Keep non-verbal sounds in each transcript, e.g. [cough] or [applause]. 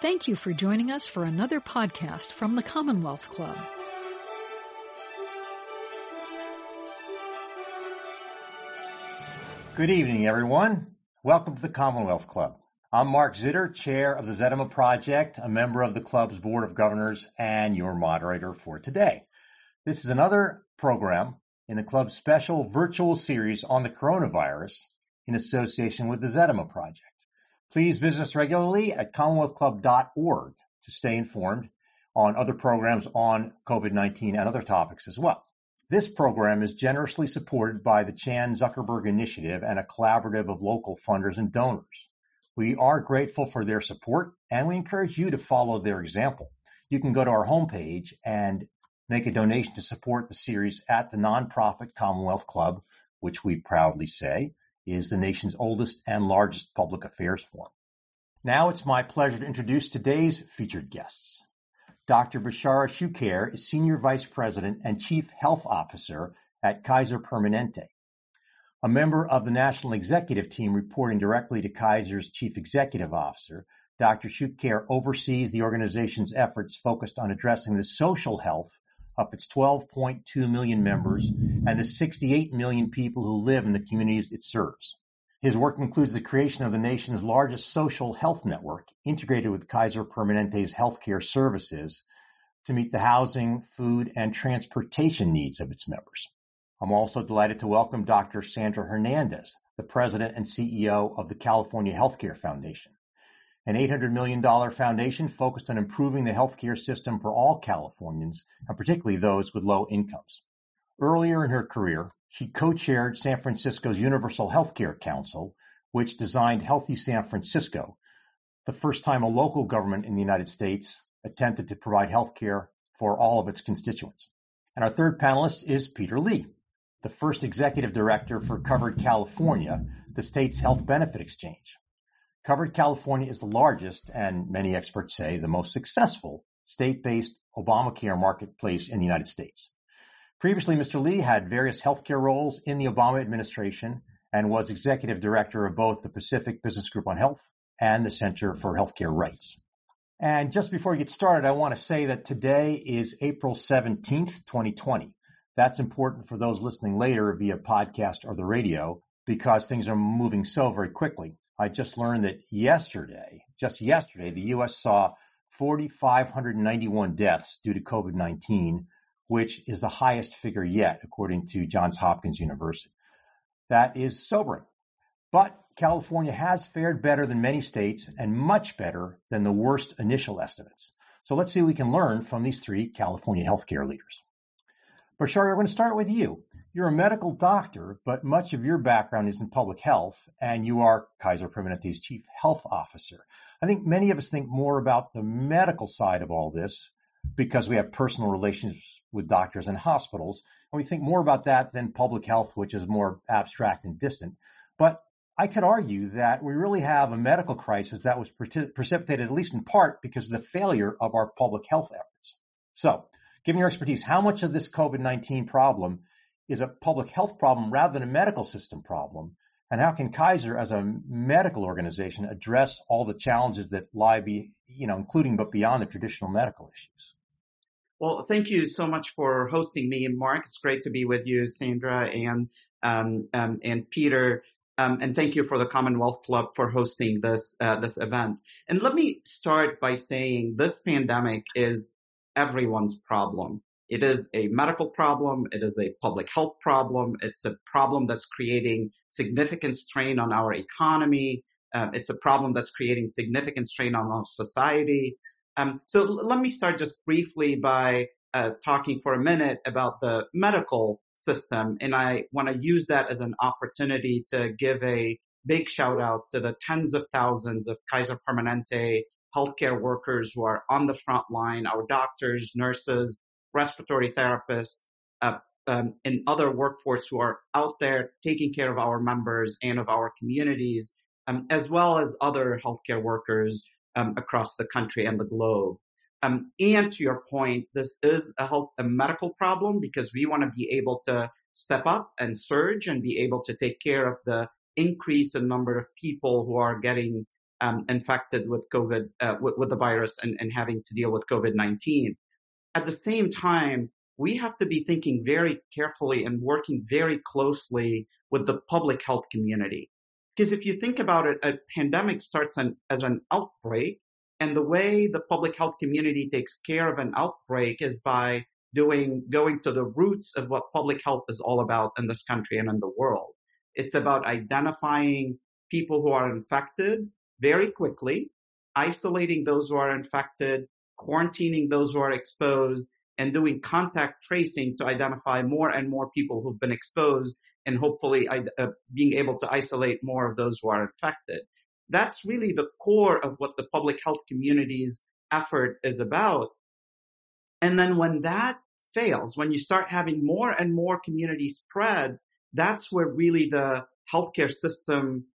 Thank you for joining us for another podcast from the Commonwealth Club. Good evening, everyone. Welcome to the Commonwealth Club. I'm Mark Zitter, chair of the Zetema Project, a member of the club's board of governors, and your moderator for today. This is another program in the club's special virtual series on the coronavirus in association with the Zetema Project. Please visit us regularly at commonwealthclub.org to stay informed on other programs on COVID-19 and other topics as well. This program is generously supported by the Chan Zuckerberg Initiative and a collaborative of local funders and donors. We are grateful for their support and we encourage you to follow their example. You can go to our homepage and make a donation to support the series at the nonprofit Commonwealth Club, which we proudly say is the nation's oldest and largest public affairs forum. Now it's my pleasure to introduce today's featured guests. Dr. Bechara Choucair is Senior Vice President and Chief Health Officer at Kaiser Permanente. A member of the National Executive Team reporting directly to Kaiser's Chief Executive Officer, Dr. Shukhair oversees the organization's efforts focused on addressing the social health of its 12.2 million members and the 68 million people who live in the communities it serves. His work includes the creation of the nation's largest social health network, integrated with Kaiser Permanente's healthcare services to meet the housing, food, and transportation needs of its members. I'm also delighted to welcome Dr. Sandra Hernandez, the president and CEO of the California Healthcare Foundation, an $800 million foundation focused on improving the healthcare system for all Californians, and particularly those with low incomes. Earlier in her career, she co-chaired San Francisco's Universal Healthcare Council, which designed Healthy San Francisco, the first time a local government in the United States attempted to provide health care for all of its constituents. And our third panelist is Peter Lee, the first executive director for Covered California, the state's health benefit exchange. Covered California is the largest, and many experts say the most successful, state-based Obamacare marketplace in the United States. Previously, Mr. Lee had various healthcare roles in the Obama administration and was executive director of both the Pacific Business Group on Health and the Center for Healthcare Rights. And just before we get started, I want to say that today is April 17th, 2020. That's important for those listening later via podcast or the radio because things are moving so very quickly. I just learned that yesterday, just yesterday, the U.S. saw 4,591 deaths due to COVID-19 which is the highest figure yet, according to Johns Hopkins University. That is sobering. But California has fared better than many states and much better than the worst initial estimates. So let's see what we can learn from these three California healthcare leaders. Bashar, I'm going to start with you. You're a medical doctor, but much of your background is in public health, and you are Kaiser Permanente's chief health officer. I think many of us think more about the medical side of all this because we have personal relationships with doctors and hospitals. And we think more about that than public health, which is more abstract and distant. But I could argue that we really have a medical crisis that was precipitated, at least in part, because of the failure of our public health efforts. So, given your expertise, how much of this COVID-19 problem is a public health problem rather than a medical system problem? And how can Kaiser, as a medical organization, address all the challenges that lie, be, you know, including but beyond the traditional medical issues? Well, thank you so much for hosting me, Mark. It's great to be with you, Sandra and um, um, and Peter. Um, and thank you for the Commonwealth Club for hosting this uh, this event. And let me start by saying this pandemic is everyone's problem. It is a medical problem. It is a public health problem. It's a problem that's creating significant strain on our economy. Uh, it's a problem that's creating significant strain on our society. Um, so l- let me start just briefly by uh, talking for a minute about the medical system, and I want to use that as an opportunity to give a big shout out to the tens of thousands of Kaiser Permanente healthcare workers who are on the front line, our doctors, nurses, respiratory therapists, uh, um, and other workforce who are out there taking care of our members and of our communities, um, as well as other healthcare workers um, across the country and the globe. Um, and to your point, this is a health, a medical problem because we want to be able to step up and surge and be able to take care of the increase in number of people who are getting um, infected with COVID, uh, with, with, the virus and, and having to deal with COVID-19. At the same time, we have to be thinking very carefully and working very closely with the public health community. Because if you think about it, a pandemic starts an, as an outbreak and the way the public health community takes care of an outbreak is by doing, going to the roots of what public health is all about in this country and in the world. It's about identifying people who are infected very quickly, isolating those who are infected, quarantining those who are exposed, and doing contact tracing to identify more and more people who've been exposed and hopefully uh, being able to isolate more of those who are infected. That's really the core of what the public health community's effort is about. And then when that fails, when you start having more and more community spread, that's where really the healthcare system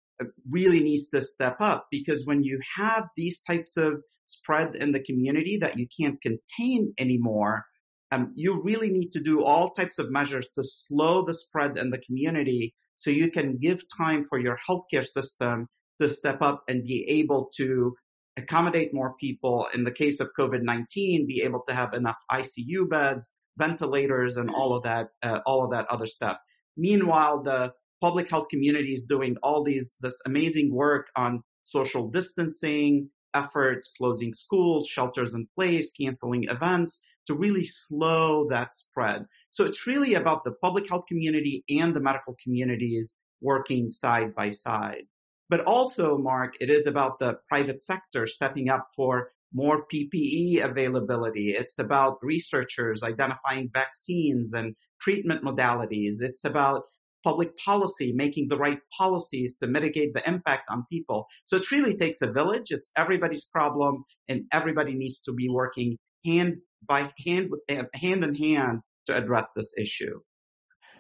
really needs to step up because when you have these types of spread in the community that you can't contain anymore, um, you really need to do all types of measures to slow the spread in the community so you can give time for your healthcare system to step up and be able to accommodate more people. In the case of COVID-19, be able to have enough ICU beds, ventilators, and all of that, uh, all of that other stuff. Meanwhile, the public health community is doing all these, this amazing work on social distancing efforts, closing schools, shelters in place, canceling events to really slow that spread. So it's really about the public health community and the medical communities working side by side. But also, Mark, it is about the private sector stepping up for more PPE availability. It's about researchers identifying vaccines and treatment modalities. It's about public policy, making the right policies to mitigate the impact on people. So it really takes a village. It's everybody's problem and everybody needs to be working hand by hand, hand in hand to address this issue.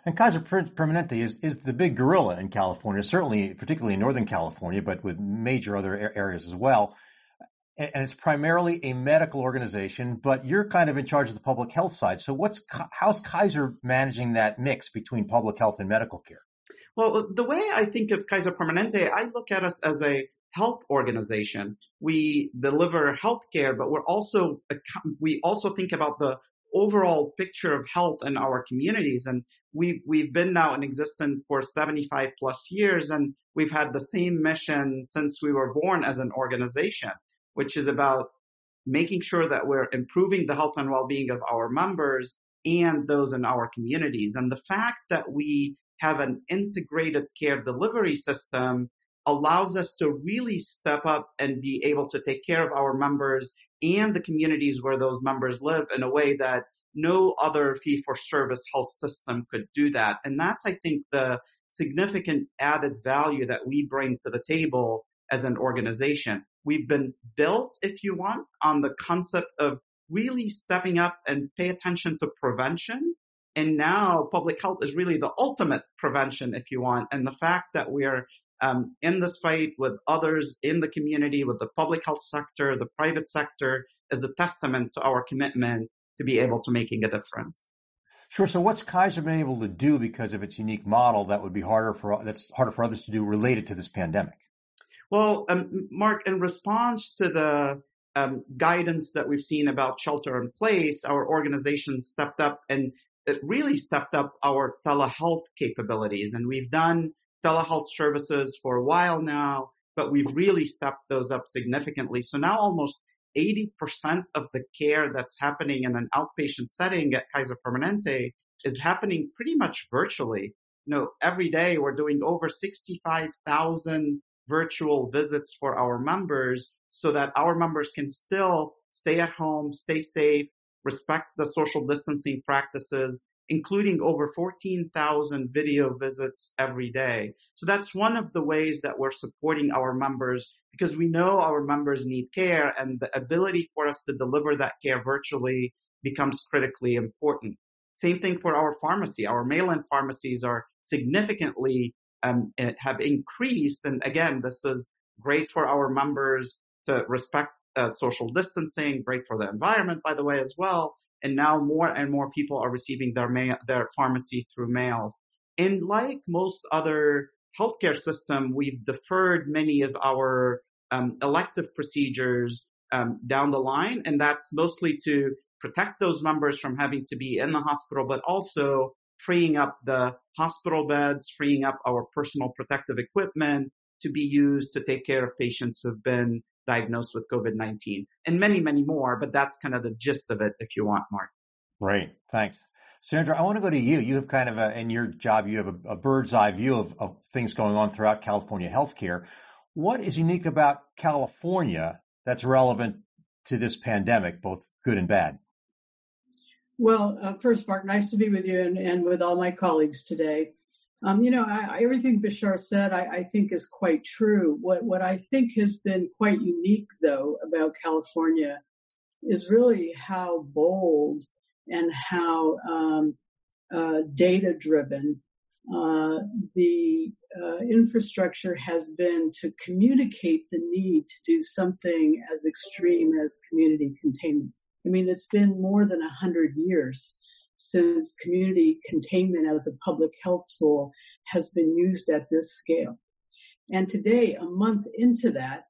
And Kaiser Permanente is, is the big gorilla in California, certainly, particularly in Northern California, but with major other areas as well. And it's primarily a medical organization, but you're kind of in charge of the public health side. So what's, how's Kaiser managing that mix between public health and medical care? Well, the way I think of Kaiser Permanente, I look at us as a health organization. We deliver healthcare, but we're also, we also think about the overall picture of health in our communities. And we've, we've been now in existence for 75 plus years and we've had the same mission since we were born as an organization, which is about making sure that we're improving the health and well-being of our members and those in our communities. And the fact that we have an integrated care delivery system allows us to really step up and be able to take care of our members and the communities where those members live in a way that no other fee for service health system could do that. And that's, I think, the significant added value that we bring to the table as an organization. We've been built, if you want, on the concept of really stepping up and pay attention to prevention. And now public health is really the ultimate prevention, if you want. And the fact that we're um, in this fight with others in the community, with the public health sector, the private sector, is a testament to our commitment to be able to making a difference. Sure. So what's Kaiser been able to do because of its unique model that would be harder for that's harder for others to do related to this pandemic? Well, um, Mark, in response to the um, guidance that we've seen about shelter in place, our organization stepped up and it really stepped up our telehealth capabilities, and we've done telehealth services for a while now, but we've really stepped those up significantly. So now almost 80% of the care that's happening in an outpatient setting at Kaiser Permanente is happening pretty much virtually. You know, every day we're doing over 65,000 virtual visits for our members so that our members can still stay at home, stay safe, respect the social distancing practices, including over 14,000 video visits every day. So that's one of the ways that we're supporting our members because we know our members need care and the ability for us to deliver that care virtually becomes critically important. Same thing for our pharmacy. Our mail-in pharmacies are significantly um, eh, have increased. And again, this is great for our members to respect uh, social distancing, great for the environment, by the way, as well and now more and more people are receiving their their pharmacy through mails. And like most other healthcare system, we've deferred many of our um, elective procedures um, down the line, and that's mostly to protect those members from having to be in the hospital, but also freeing up the hospital beds, freeing up our personal protective equipment to be used to take care of patients who've been diagnosed with COVID-19 and many, many more. But that's kind of the gist of it, if you want, Mark. Great. Thanks. Sandra, I want to go to you. You have kind of a, in your job, you have a, a bird's eye view of, of things going on throughout California healthcare. What is unique about California that's relevant to this pandemic, both good and bad? Well, uh, first, Mark, nice to be with you and, and with all my colleagues today. Um, you know, I, everything Bashar said, I, I, think is quite true. What what I think has been quite unique, though, about California is really how bold and how um, uh, data driven uh, the uh, infrastructure has been to communicate the need to do something as extreme as community containment. I mean, it's been more than a hundred years since community containment as a public health tool has been used at this scale. And today, a month into that,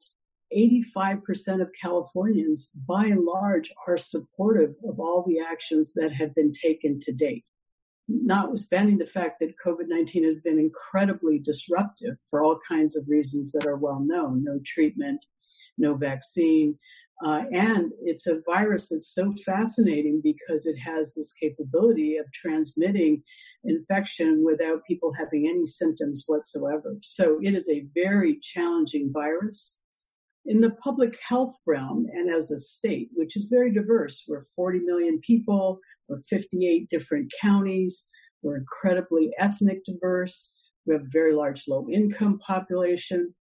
85% of Californians, by and large, are supportive of all the actions that have been taken to date. Notwithstanding the fact that COVID-19 has been incredibly disruptive for all kinds of reasons that are well known, no treatment, no vaccine, uh, and it's a virus that's so fascinating because it has this capability of transmitting infection without people having any symptoms whatsoever. So it is a very challenging virus. In the public health realm and as a state, which is very diverse, we're 40 million people, we're 58 different counties, we're incredibly ethnic diverse, we have a very large low income population.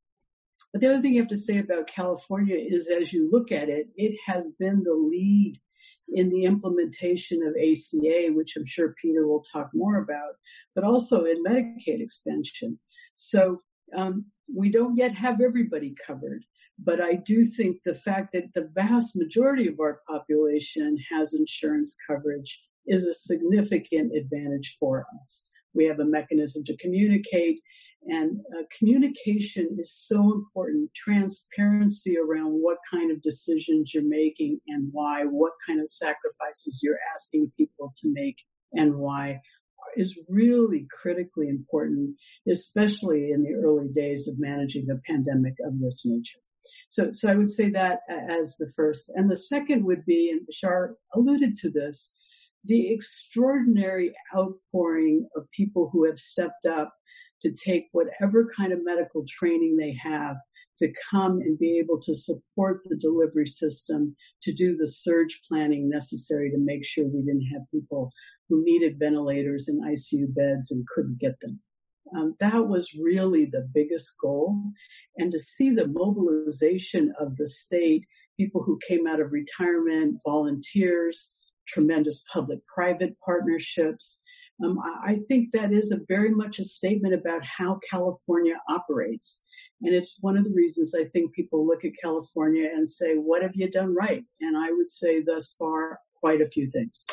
But the other thing you have to say about California is as you look at it, it has been the lead in the implementation of ACA, which I'm sure Peter will talk more about, but also in Medicaid extension. So um, we don't yet have everybody covered. But I do think the fact that the vast majority of our population has insurance coverage is a significant advantage for us. We have a mechanism to communicate and uh, communication is so important. Transparency around what kind of decisions you're making and why, what kind of sacrifices you're asking people to make and why is really critically important, especially in the early days of managing a pandemic of this nature. So, so I would say that as the first. And the second would be, and Bashar alluded to this, the extraordinary outpouring of people who have stepped up to take whatever kind of medical training they have to come and be able to support the delivery system to do the surge planning necessary to make sure we didn't have people who needed ventilators and ICU beds and couldn't get them. Um, that was really the biggest goal. And to see the mobilization of the state, people who came out of retirement, volunteers, tremendous public-private partnerships, um, I think that is a very much a statement about how California operates. And it's one of the reasons I think people look at California and say, what have you done right? And I would say thus far, quite a few things.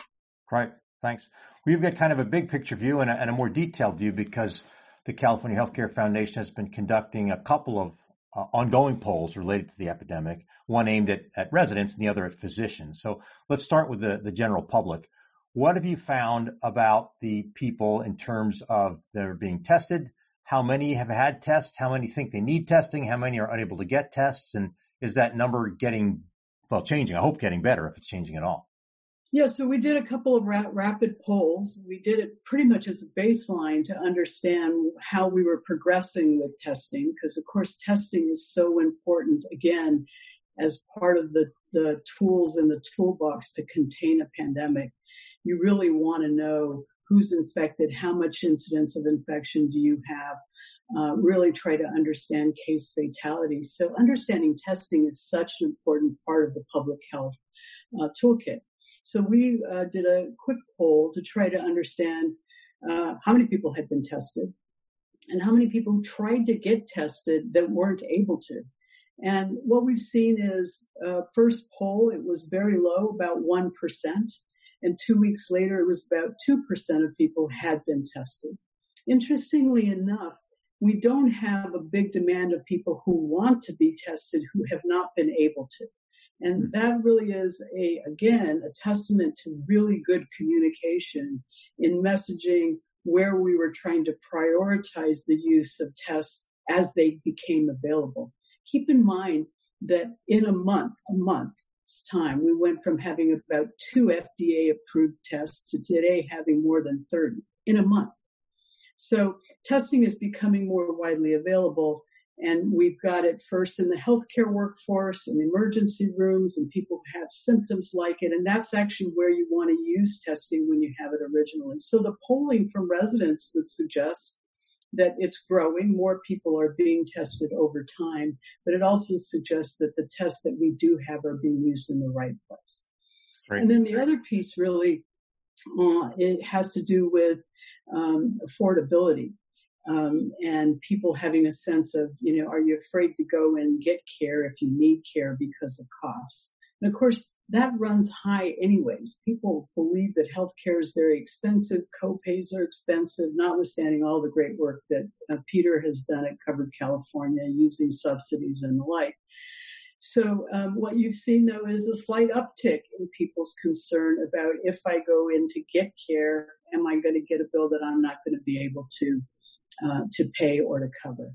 Right. Thanks. We've got kind of a big picture view and a, and a more detailed view because the California Healthcare Foundation has been conducting a couple of uh, ongoing polls related to the epidemic, one aimed at, at residents and the other at physicians. So let's start with the, the general public. What have you found about the people in terms of they're being tested? How many have had tests? How many think they need testing? How many are unable to get tests? And is that number getting, well, changing? I hope getting better if it's changing at all. Yeah, so we did a couple of ra- rapid polls. We did it pretty much as a baseline to understand how we were progressing with testing, because of course testing is so important, again, as part of the, the tools in the toolbox to contain a pandemic you really want to know who's infected, how much incidence of infection do you have, uh, really try to understand case fatality. So understanding testing is such an important part of the public health uh, toolkit. So we uh, did a quick poll to try to understand uh, how many people had been tested and how many people tried to get tested that weren't able to. And what we've seen is uh, first poll, it was very low, about 1%. And two weeks later, it was about 2% of people had been tested. Interestingly enough, we don't have a big demand of people who want to be tested who have not been able to. And hmm. that really is a, again, a testament to really good communication in messaging where we were trying to prioritize the use of tests as they became available. Keep in mind that in a month, a month's time, we went from having about two FDA approved tests to today having more than 30 in a month. So testing is becoming more widely available and we've got it first in the healthcare workforce and emergency rooms and people who have symptoms like it. And that's actually where you want to use testing when you have it originally. So the polling from residents would suggest that it's growing. More people are being tested over time, but it also suggests that the tests that we do have are being used in the right place. Right. And then the other piece really, uh, it has to do with um, affordability um, and people having a sense of, you know, are you afraid to go and get care if you need care because of costs? And of course, that runs high anyways. People believe that healthcare is very expensive, co-pays are expensive, notwithstanding all the great work that uh, Peter has done at Covered California using subsidies and the like. So um, what you've seen though is a slight uptick in people's concern about if I go in to get care, am I going to get a bill that I'm not going to be able to uh, to pay or to cover.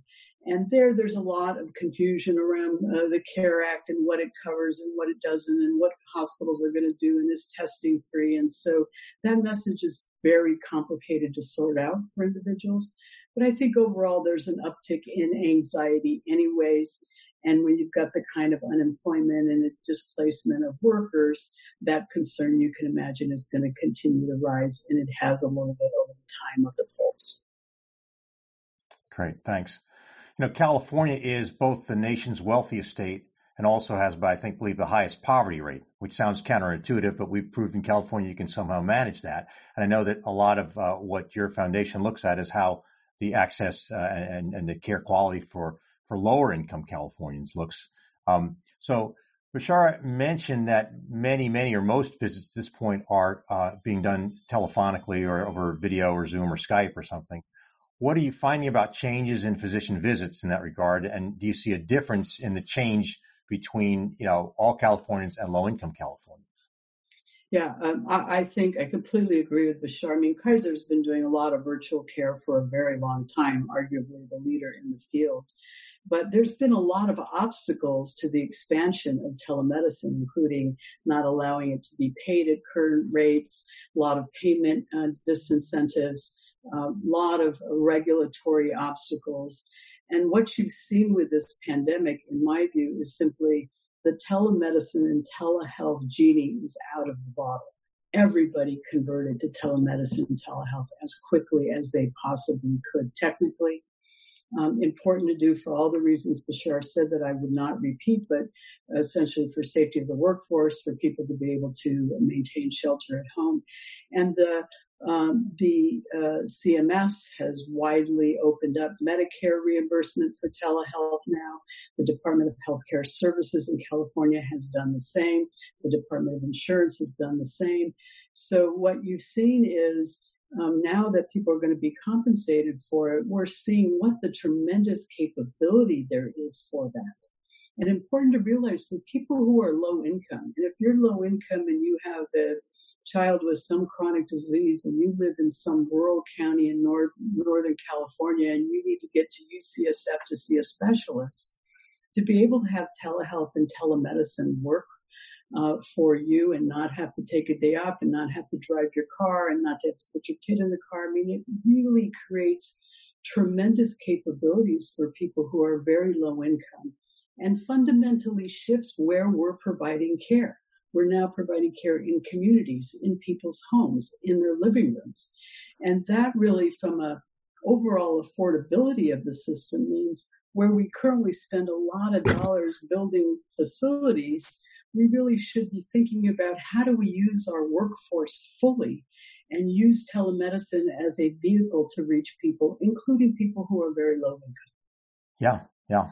And there, there's a lot of confusion around uh, the CARE Act and what it covers and what it doesn't and what hospitals are going to do and is testing free. And so that message is very complicated to sort out for individuals. But I think overall there's an uptick in anxiety anyways. And when you've got the kind of unemployment and displacement of workers, that concern you can imagine is going to continue to rise. And it has a little bit over the time of the polls. Great. Thanks. You know, California is both the nation's wealthiest state and also has, but I think, believe the highest poverty rate, which sounds counterintuitive, but we've proved in California you can somehow manage that. And I know that a lot of uh, what your foundation looks at is how the access uh, and, and the care quality for, for lower income Californians looks. Um, so Bashar mentioned that many, many or most visits at this point are uh, being done telephonically or over video or Zoom or Skype or something. What are you finding about changes in physician visits in that regard? And do you see a difference in the change between, you know, all Californians and low income Californians? Yeah, um, I, I, think I completely agree with Bashar. I mean, Kaiser's been doing a lot of virtual care for a very long time, arguably the leader in the field. But there's been a lot of obstacles to the expansion of telemedicine, including not allowing it to be paid at current rates, a lot of payment uh, disincentives, a lot of regulatory obstacles. And what you've seen with this pandemic, in my view, is simply the telemedicine and telehealth genie is out of the bottle. Everybody converted to telemedicine and telehealth as quickly as they possibly could technically. Um, important to do for all the reasons Bashar said that I would not repeat, but essentially for safety of the workforce, for people to be able to maintain shelter at home. And the um, the uh, CMS has widely opened up Medicare reimbursement for telehealth now. The Department of Healthcare Services in California has done the same. The Department of Insurance has done the same. So what you've seen is um, now that people are going to be compensated for it, we're seeing what the tremendous capability there is for that. And important to realize for people who are low income, and if you're low income and you have a child with some chronic disease and you live in some rural county in North, Northern California and you need to get to UCSF to see a specialist, to be able to have telehealth and telemedicine work uh, for you and not have to take a day off and not have to drive your car and not to have to put your kid in the car. I mean, it really creates tremendous capabilities for people who are very low income and fundamentally shifts where we're providing care. We're now providing care in communities, in people's homes, in their living rooms. And that really, from a overall affordability of the system means where we currently spend a lot of dollars building facilities, we really should be thinking about how do we use our workforce fully and use telemedicine as a vehicle to reach people, including people who are very low income. Yeah, yeah.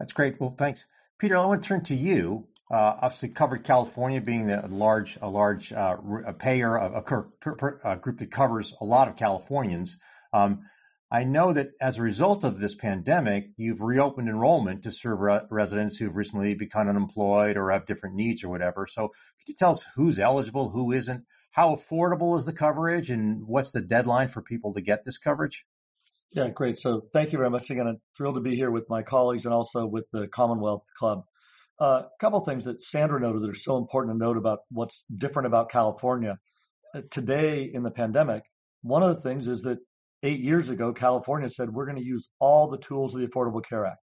That's great. Well, thanks. Peter, I want to turn to you. Uh, obviously covered California being the large, a large uh, a payer, a, a, group that covers a lot of Californians. Um, I know that as a result of this pandemic, you've reopened enrollment to serve re- residents who've recently become unemployed or have different needs or whatever. So could you tell us who's eligible, who isn't? How affordable is the coverage and what's the deadline for people to get this coverage? Yeah, great. So thank you very much. Again, I'm thrilled to be here with my colleagues and also with the Commonwealth Club. A uh, couple things that Sandra noted that are so important to note about what's different about California. Uh, today in the pandemic, one of the things is that eight years ago, California said we're going to use all the tools of the Affordable Care Act,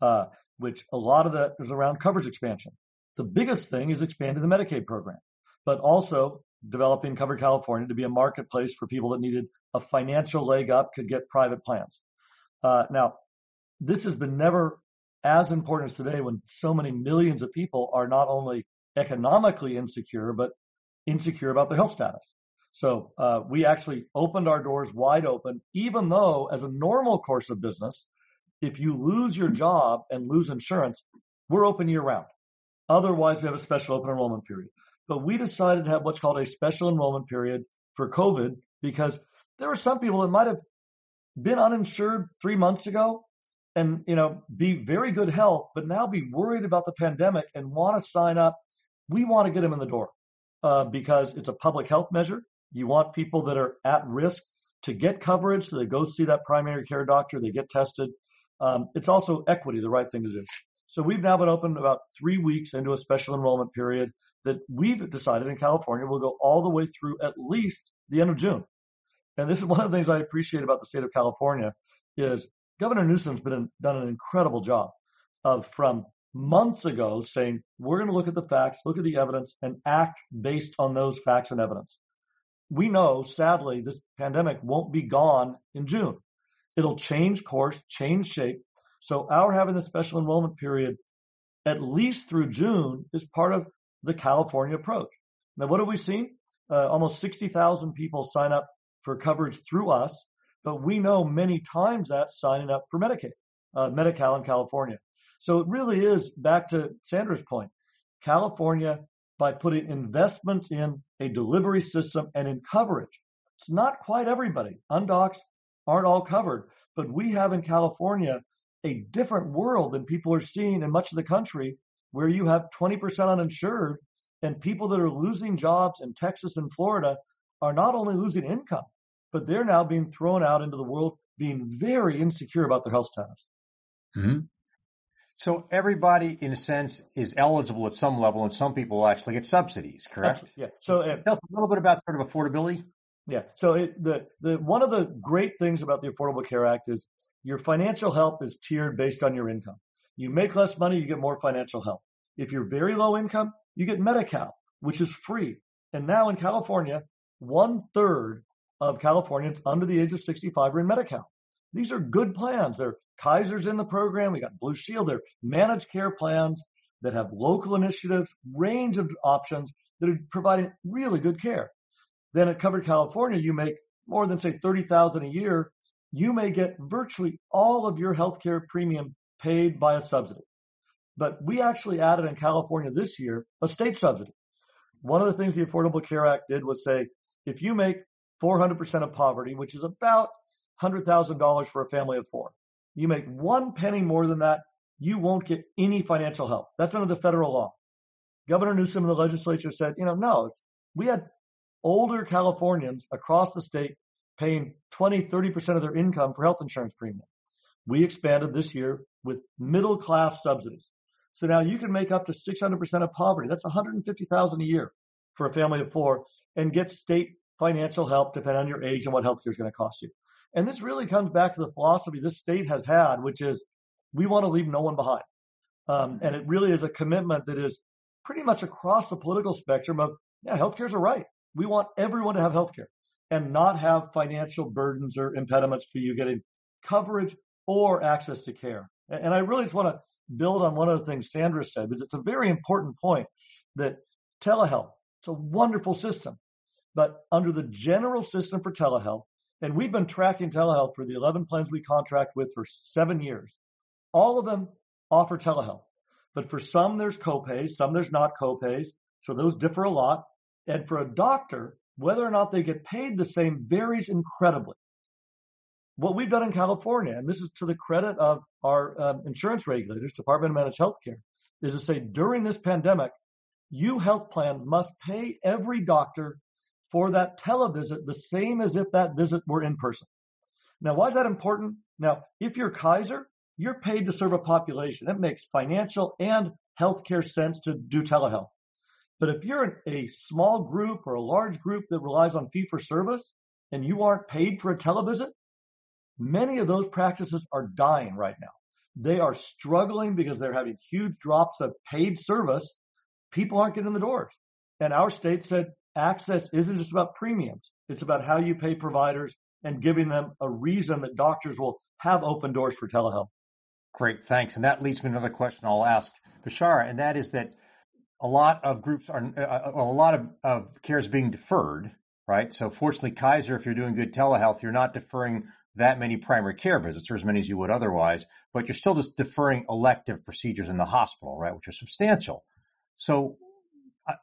uh, which a lot of that is around coverage expansion. The biggest thing is expanding the Medicaid program, but also developing Cover California to be a marketplace for people that needed a financial leg up could get private plans. Uh, now, this has been never as important as today when so many millions of people are not only economically insecure, but insecure about their health status. So uh, we actually opened our doors wide open, even though as a normal course of business, if you lose your job and lose insurance, we're open year round. Otherwise, we have a special open enrollment period. But we decided to have what's called a special enrollment period for COVID because there were some people that might have been uninsured three months ago and, you know, be very good health, but now be worried about the pandemic and want to sign up. We want to get them in the door uh, because it's a public health measure. You want people that are at risk to get coverage so they go see that primary care doctor, they get tested. Um, it's also equity, the right thing to do. So we've now been open about three weeks into a special enrollment period that we've decided in California will go all the way through at least the end of June. And this is one of the things I appreciate about the state of California is Governor Newsom's been done an incredible job of from months ago saying we're going to look at the facts, look at the evidence, and act based on those facts and evidence we know, sadly, this pandemic won't be gone in June. It'll change course, change shape. So our having the special enrollment period at least through June is part of the California approach. Now, what have we seen? Uh, almost 60,000 people sign up for coverage through us, but we know many times that signing up for Medicaid, uh, Medi-Cal in California. So it really is back to Sandra's point. California by putting investments in a delivery system and in coverage. It's not quite everybody. Undocs aren't all covered, but we have in California a different world than people are seeing in much of the country where you have 20% uninsured and people that are losing jobs in Texas and Florida are not only losing income, but they're now being thrown out into the world being very insecure about their health status. Mm-hmm. So everybody, in a sense, is eligible at some level, and some people actually get subsidies. Correct? Yeah. So uh, tell us a little bit about sort of affordability. Yeah. So it, the the one of the great things about the Affordable Care Act is your financial help is tiered based on your income. You make less money, you get more financial help. If you're very low income, you get Medi-Cal, which is free. And now in California, one third of Californians under the age of 65 are in Medi-Cal. These are good plans. They're Kaiser's in the program. We got Blue Shield. They're managed care plans that have local initiatives, range of options that are providing really good care. Then at Covered California, you make more than say 30,000 a year. You may get virtually all of your healthcare premium paid by a subsidy. But we actually added in California this year a state subsidy. One of the things the Affordable Care Act did was say if you make 400% of poverty, which is about $100,000 for a family of four, you make one penny more than that, you won't get any financial help. That's under the federal law. Governor Newsom and the legislature said, you know, no, we had older Californians across the state paying 20, 30% of their income for health insurance premium. We expanded this year with middle class subsidies. So now you can make up to 600% of poverty. That's 150,000 a year for a family of four and get state financial help depending on your age and what healthcare is going to cost you. And this really comes back to the philosophy this state has had, which is we want to leave no one behind. Um, and it really is a commitment that is pretty much across the political spectrum of, yeah, healthcare is a right. We want everyone to have healthcare and not have financial burdens or impediments for you getting coverage or access to care. And I really just want to build on one of the things Sandra said, because it's a very important point that telehealth, it's a wonderful system. But under the general system for telehealth, and we've been tracking telehealth for the 11 plans we contract with for seven years. All of them offer telehealth, but for some there's copays, some there's not copays. So those differ a lot. And for a doctor, whether or not they get paid the same varies incredibly. what we've done in California, and this is to the credit of our um, insurance regulators, Department of Managed Healthcare, is to say during this pandemic, you health plan must pay every doctor for that televisit the same as if that visit were in person. Now, why is that important? Now, if you're Kaiser, you're paid to serve a population. It makes financial and healthcare sense to do telehealth. But if you're a small group or a large group that relies on fee for service and you aren't paid for a televisit, many of those practices are dying right now. They are struggling because they're having huge drops of paid service. People aren't getting in the doors. And our state said access isn't just about premiums. It's about how you pay providers and giving them a reason that doctors will have open doors for telehealth. Great, thanks. And that leads me to another question I'll ask Bashar, and that is that a lot of groups are, uh, a lot of, of care is being deferred, right? So fortunately, Kaiser, if you're doing good telehealth, you're not deferring that many primary care visits or as many as you would otherwise, but you're still just deferring elective procedures in the hospital, right? Which are substantial. So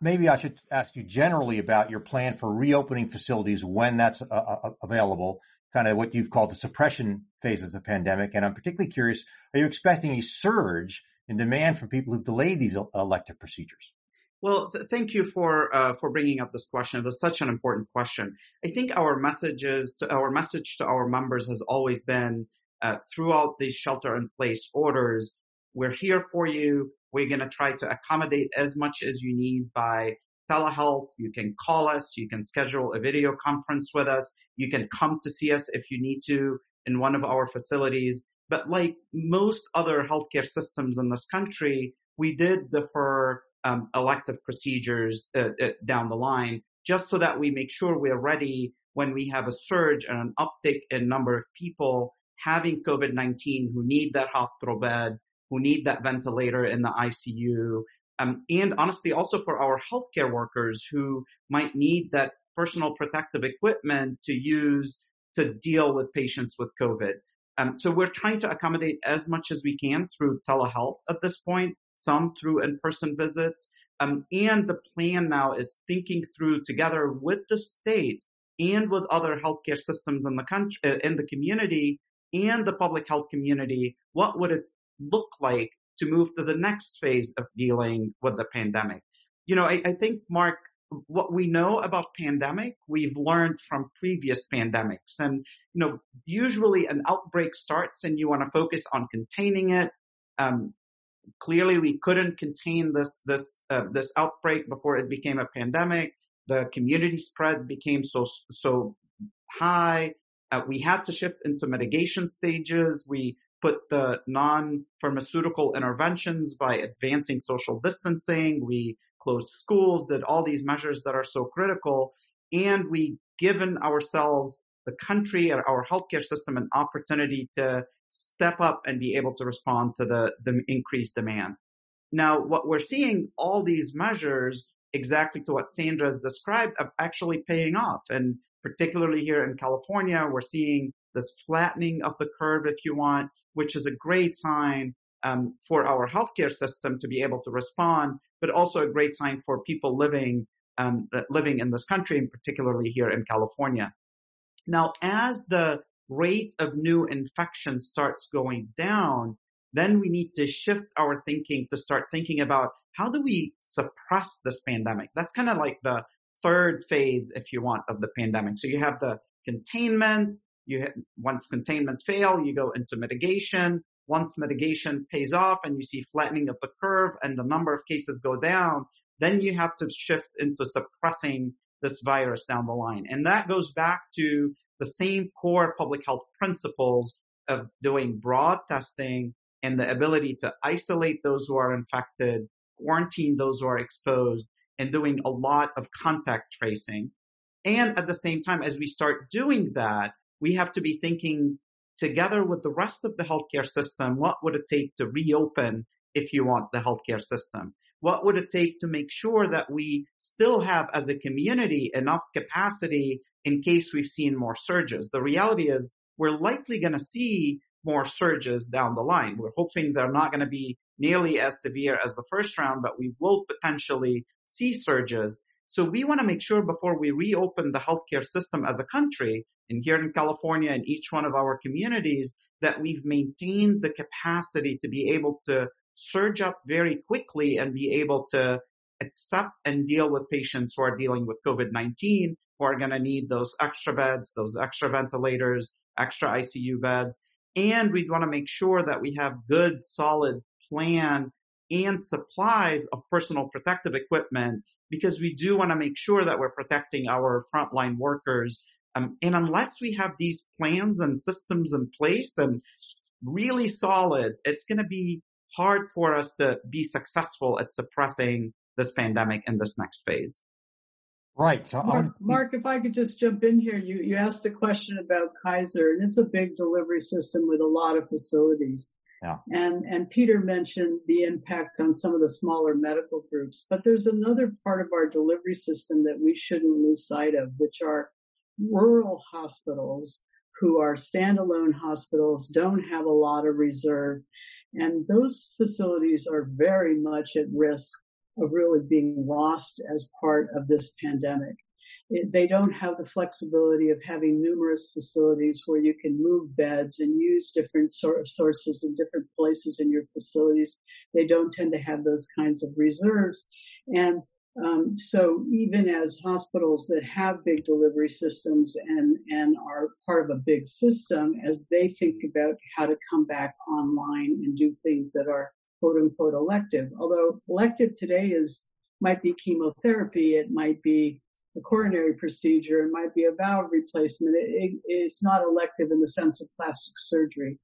maybe I should ask you generally about your plan for reopening facilities when that's uh, uh, available, kind of what you've called the suppression phase of the pandemic. And I'm particularly curious, are you expecting a surge in demand from people who've delayed these elective procedures? Well, th- thank you for uh, for bringing up this question. It was such an important question. I think our messages, to, our message to our members has always been uh, throughout these shelter-in-place orders. We're here for you. We're going to try to accommodate as much as you need by telehealth. You can call us. You can schedule a video conference with us. You can come to see us if you need to in one of our facilities. But like most other healthcare systems in this country, we did defer um, elective procedures uh, uh, down the line just so that we make sure we're ready when we have a surge and an uptick in number of people having COVID-19 who need that hospital bed who need that ventilator in the ICU. Um, and honestly, also for our healthcare workers who might need that personal protective equipment to use to deal with patients with COVID. Um, so we're trying to accommodate as much as we can through telehealth at this point, some through in-person visits. Um, and the plan now is thinking through together with the state and with other healthcare systems in the country, uh, in the community and the public health community, what would it look like to move to the next phase of dealing with the pandemic. You know, I, I think, Mark, what we know about pandemic, we've learned from previous pandemics. And, you know, usually an outbreak starts and you want to focus on containing it. Um, clearly we couldn't contain this, this, uh, this outbreak before it became a pandemic. The community spread became so, so high. Uh, we had to shift into mitigation stages. We put the non-pharmaceutical interventions by advancing social distancing. We closed schools, did all these measures that are so critical. And we given ourselves, the country and our healthcare system an opportunity to step up and be able to respond to the, the increased demand. Now, what we're seeing, all these measures, exactly to what Sandra has described, are actually paying off. And particularly here in California, we're seeing this flattening of the curve, if you want, which is a great sign um, for our healthcare system to be able to respond, but also a great sign for people living um, living in this country, and particularly here in California. Now, as the rate of new infections starts going down, then we need to shift our thinking to start thinking about how do we suppress this pandemic? That's kind of like the third phase, if you want, of the pandemic. So you have the containment, you once containment fail, you go into mitigation. Once mitigation pays off and you see flattening of the curve and the number of cases go down, then you have to shift into suppressing this virus down the line. And that goes back to the same core public health principles of doing broad testing and the ability to isolate those who are infected, quarantine those who are exposed, and doing a lot of contact tracing. And at the same time, as we start doing that, we have to be thinking together with the rest of the healthcare system, what would it take to reopen if you want the healthcare system? What would it take to make sure that we still have as a community enough capacity in case we've seen more surges? The reality is we're likely going to see more surges down the line. We're hoping they're not going to be nearly as severe as the first round, but we will potentially see surges. So we want to make sure before we reopen the healthcare system as a country, and here in California and each one of our communities, that we've maintained the capacity to be able to surge up very quickly and be able to accept and deal with patients who are dealing with COVID-19, who are going to need those extra beds, those extra ventilators, extra ICU beds. And we'd want to make sure that we have good, solid plan and supplies of personal protective equipment because we do want to make sure that we're protecting our frontline workers. Um, and unless we have these plans and systems in place and really solid, it's going to be hard for us to be successful at suppressing this pandemic in this next phase. Right. So Mark, Mark, if I could just jump in here, you, you asked a question about Kaiser, and it's a big delivery system with a lot of facilities. Yeah. And, and Peter mentioned the impact on some of the smaller medical groups, but there's another part of our delivery system that we shouldn't lose sight of, which are rural hospitals who are standalone hospitals, don't have a lot of reserve, and those facilities are very much at risk of really being lost as part of this pandemic. They don't have the flexibility of having numerous facilities where you can move beds and use different sor- sources in different places in your facilities. They don't tend to have those kinds of reserves. And um, so even as hospitals that have big delivery systems and, and are part of a big system, as they think about how to come back online and do things that are quote unquote elective. Although elective today is, might be chemotherapy, it might be a coronary procedure, it might be a valve replacement. It, it, it's not elective in the sense of plastic surgery.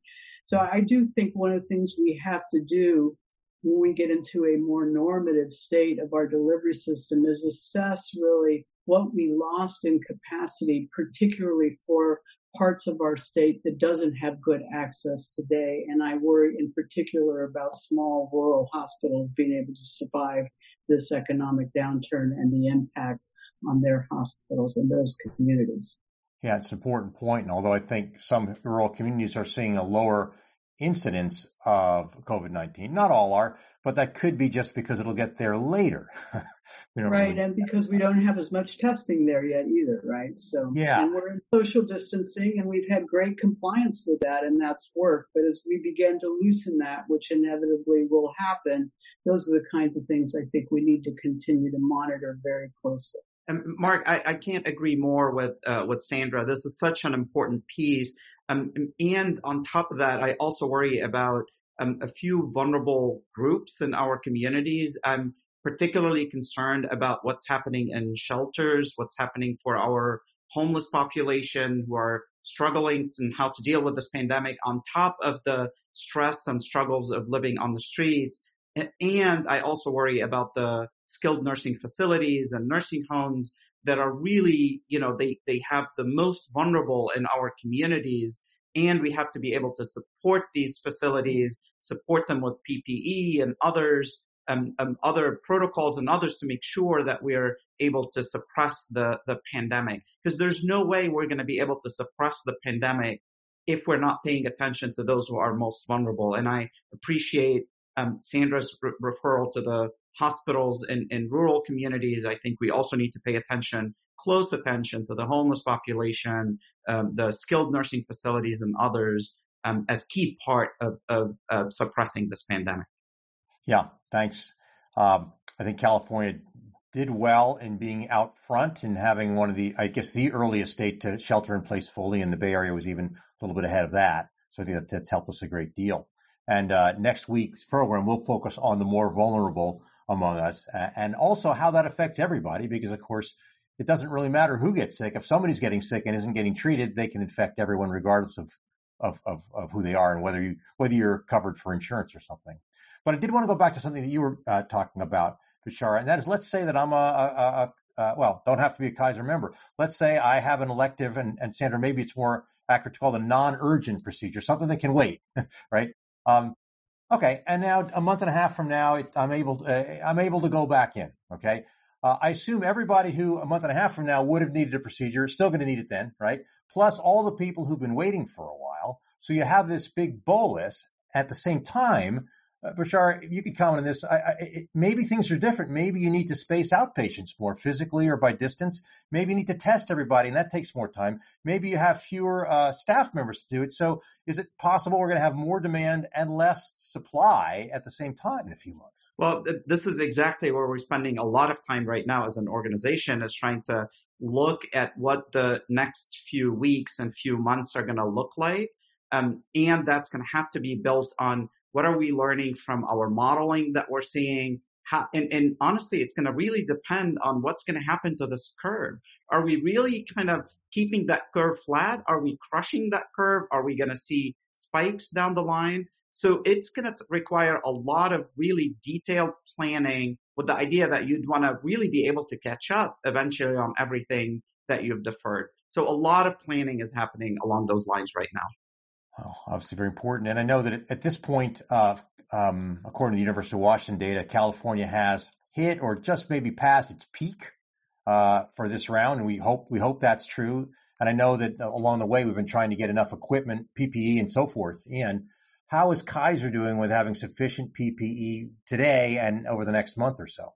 So I do think one of the things we have to do when we get into a more normative state of our delivery system is assess really what we lost in capacity, particularly for parts of our state that doesn't have good access today. And I worry in particular about small rural hospitals being able to survive this economic downturn and the impact on their hospitals and those communities. Yeah, it's an important point. And although I think some rural communities are seeing a lower incidence of COVID-19. Not all are, but that could be just because it'll get there later. [laughs] right. And because we don't have as much testing there yet either. Right. So, yeah. And we're in social distancing and we've had great compliance with that and that's worked. But as we begin to loosen that, which inevitably will happen, those are the kinds of things I think we need to continue to monitor very closely. Mark, I, I can't agree more with uh, with Sandra. This is such an important piece um, and on top of that, I also worry about um, a few vulnerable groups in our communities. I'm particularly concerned about what's happening in shelters, what's happening for our homeless population who are struggling and how to deal with this pandemic on top of the stress and struggles of living on the streets. And I also worry about the skilled nursing facilities and nursing homes that are really, you know, they, they have the most vulnerable in our communities. And we have to be able to support these facilities, support them with PPE and others, um, um, other protocols and others to make sure that we're able to suppress the, the pandemic. Because there's no way we're going to be able to suppress the pandemic if we're not paying attention to those who are most vulnerable. And I appreciate um, Sandra's re- referral to the hospitals in, in rural communities. I think we also need to pay attention, close attention to the homeless population, um, the skilled nursing facilities and others um, as key part of, of, of, suppressing this pandemic. Yeah, thanks. Um, I think California did well in being out front and having one of the, I guess, the earliest state to shelter in place fully, and the Bay Area was even a little bit ahead of that. So I think that, that's helped us a great deal. And uh, next week's program will focus on the more vulnerable among us, and also how that affects everybody, because of course it doesn't really matter who gets sick. If somebody's getting sick and isn't getting treated, they can infect everyone regardless of of, of, of who they are and whether you whether you're covered for insurance or something. But I did want to go back to something that you were uh, talking about, Bechara, and that is let's say that I'm a, a, a, a, well, don't have to be a Kaiser member. Let's say I have an elective, and, and Sandra, maybe it's more accurate to call it a non-urgent procedure, something that can wait, [laughs] right? Um, Okay, and now a month and a half from now, I'm able to, uh, I'm able to go back in. Okay, uh, I assume everybody who a month and a half from now would have needed a procedure is still going to need it then, right? Plus all the people who've been waiting for a while. So you have this big bolus. At the same time, uh, Bashar, you could comment on this. I, I, it, maybe things are different. Maybe you need to space out patients more physically or by distance. Maybe you need to test everybody, and that takes more time. Maybe you have fewer uh, staff members to do it. So, is it possible we're going to have more demand and less supply at the same time in a few months? Well, th- this is exactly where we're spending a lot of time right now as an organization, is trying to look at what the next few weeks and few months are going to look like. Um, and that's going to have to be built on what are we learning from our modeling that we're seeing? How, and, and honestly, it's going to really depend on what's going to happen to this curve. Are we really kind of keeping that curve flat? Are we crushing that curve? Are we going to see spikes down the line? So it's going to require a lot of really detailed planning with the idea that you'd want to really be able to catch up eventually on everything that you've deferred. So a lot of planning is happening along those lines right now. Well, obviously very important. And I know that at this point, uh, um, according to the University of Washington data, California has hit or just maybe passed its peak uh, for this round, and we hope we hope that's true. And I know that along the way we've been trying to get enough equipment, PPE, and so forth in. How is Kaiser doing with having sufficient PPE today and over the next month or so?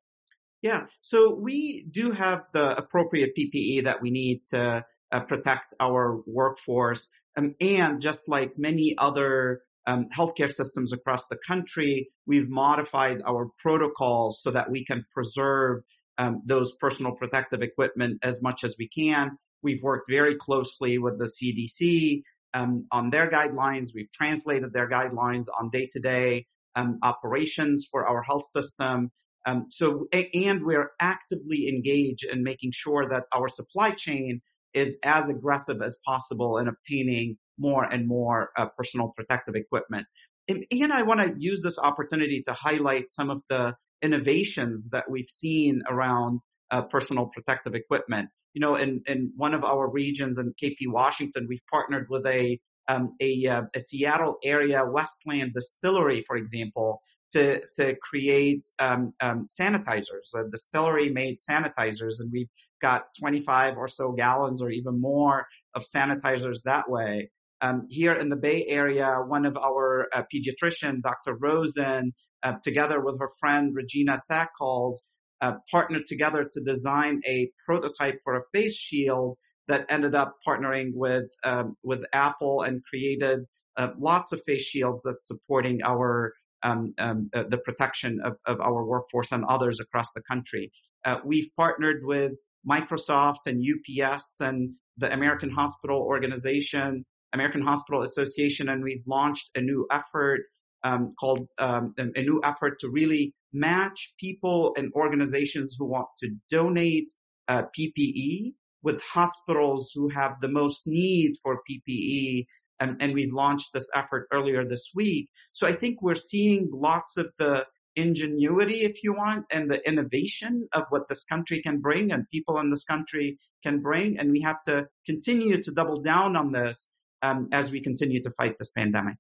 Yeah, so we do have the appropriate PPE that we need to uh, protect our workforce. Um, and just like many other um, healthcare systems across the country, we've modified our protocols so that we can preserve um, those personal protective equipment as much as we can. We've worked very closely with the CDC um, on their guidelines. We've translated their guidelines on day-to-day um, operations for our health system. Um, so, and we're actively engaged in making sure that our supply chain is as aggressive as possible in obtaining more and more uh, personal protective equipment. And, I want to use this opportunity to highlight some of the innovations that we've seen around uh, personal protective equipment. You know, in, in one of our regions in KP Washington, we've partnered with a um, a, uh, a, Seattle area Westland distillery, for example, to to create um, um, sanitizers. A distillery made sanitizers, and we've got 25 or so gallons or even more of sanitizers that way. Um, here in the Bay Area, one of our uh, pediatrician, Dr. Rosen, uh, together with her friend Regina Sackholz, uh, partnered together to design a prototype for a face shield that ended up partnering with um, with Apple and created uh, lots of face shields that's supporting our um, um, uh, the protection of, of our workforce and others across the country. Uh, we've partnered with Microsoft and UPS and the American Hospital Organization, American Hospital Association, and we've launched a new effort um, called um, a new effort to really match people and organizations who want to donate uh, PPE with hospitals who have the most need for PPE. And, and we've launched this effort earlier this week. So I think we're seeing lots of the ingenuity, if you want, and the innovation of what this country can bring and people in this country can bring. And we have to continue to double down on this um, as we continue to fight this pandemic.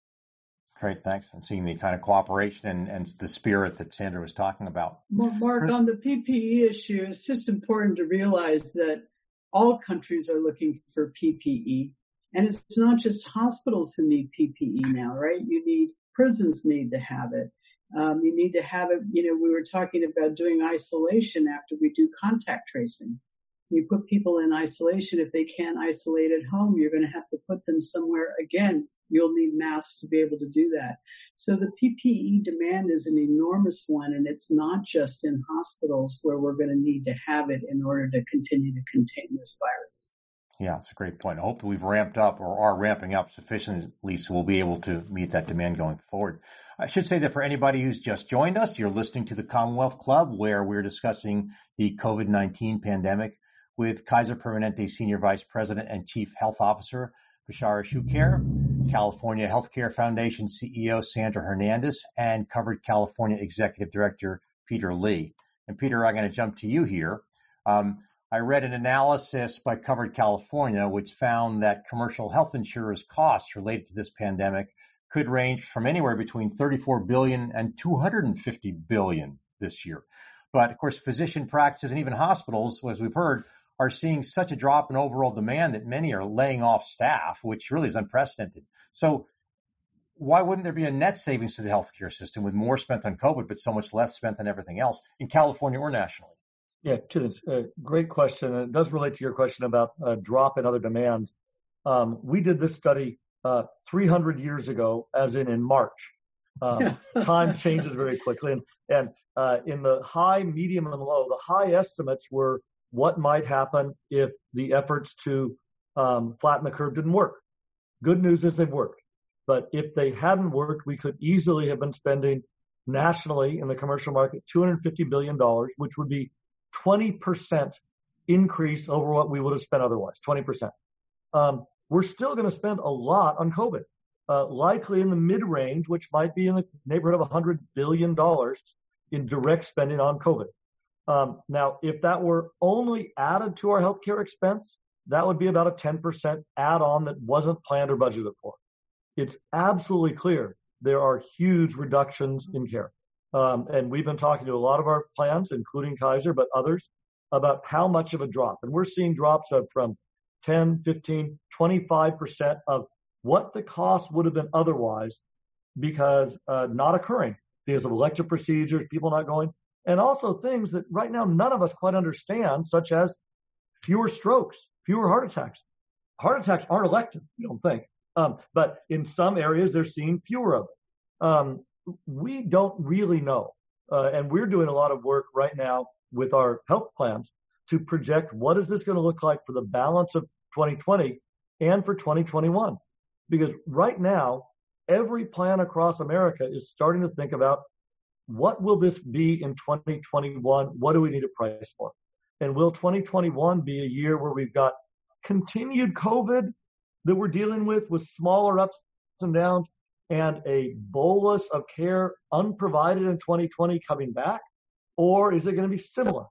Great, thanks. And seeing the kind of cooperation and, and the spirit that Sandra was talking about. Mark, on the PPE issue, it's just important to realize that all countries are looking for PPE. And it's not just hospitals who need PPE now, right? You need prisons need to have it. Um, you need to have it, you know, we were talking about doing isolation after we do contact tracing. You put people in isolation. If they can't isolate at home, you're going to have to put them somewhere again. You'll need masks to be able to do that. So the PPE demand is an enormous one, and it's not just in hospitals where we're going to need to have it in order to continue to contain this virus. Yeah, it's a great point. I hope that we've ramped up or are ramping up sufficiently so we'll be able to meet that demand going forward. I should say that for anybody who's just joined us, you're listening to the Commonwealth Club where we're discussing the COVID-19 pandemic with Kaiser Permanente Senior Vice President and Chief Health Officer Bechara Choucair, California Healthcare Foundation CEO Sandra Hernandez, and Covered California Executive Director Peter Lee. And Peter, I'm going to jump to you here. Um, I read an analysis by Covered California, which found that commercial health insurers' costs related to this pandemic could range from anywhere between 34 billion and 250 billion this year. But of course, physician practices and even hospitals, as we've heard, are seeing such a drop in overall demand that many are laying off staff, which really is unprecedented. So why wouldn't there be a net savings to the healthcare system with more spent on COVID, but so much less spent on everything else in California or nationally? Yeah, to this, uh, great question. And it does relate to your question about a drop in other demand. Um, we did this study uh, 300 years ago, as in in March. Um, [laughs] time changes very quickly. And, and uh, in the high, medium, and low, the high estimates were what might happen if the efforts to um, flatten the curve didn't work. Good news is they've worked. But if they hadn't worked, we could easily have been spending nationally in the commercial market $250 billion, which would be 20% increase over what we would have spent otherwise, 20%. Um, we're still going to spend a lot on COVID, uh, likely in the mid range, which might be in the neighborhood of $100 billion in direct spending on COVID. Um, now, if that were only added to our healthcare expense, that would be about a 10% add on that wasn't planned or budgeted for. It's absolutely clear there are huge reductions in care. Um, and we've been talking to a lot of our plans, including Kaiser, but others, about how much of a drop. And we're seeing drops of from 10, 15, 25% of what the cost would have been otherwise because uh, not occurring because of elective procedures, people not going, and also things that right now none of us quite understand, such as fewer strokes, fewer heart attacks. Heart attacks aren't elective, you don't think. Um, but in some areas, they're seeing fewer of them. Um, we don't really know. Uh, and we're doing a lot of work right now with our health plans to project what is this going to look like for the balance of 2020 and for 2021. Because right now, every plan across America is starting to think about what will this be in 2021? What do we need to price for? And will 2021 be a year where we've got continued COVID that we're dealing with with smaller ups and downs and a bolus of care unprovided in 2020 coming back? Or is it going to be similar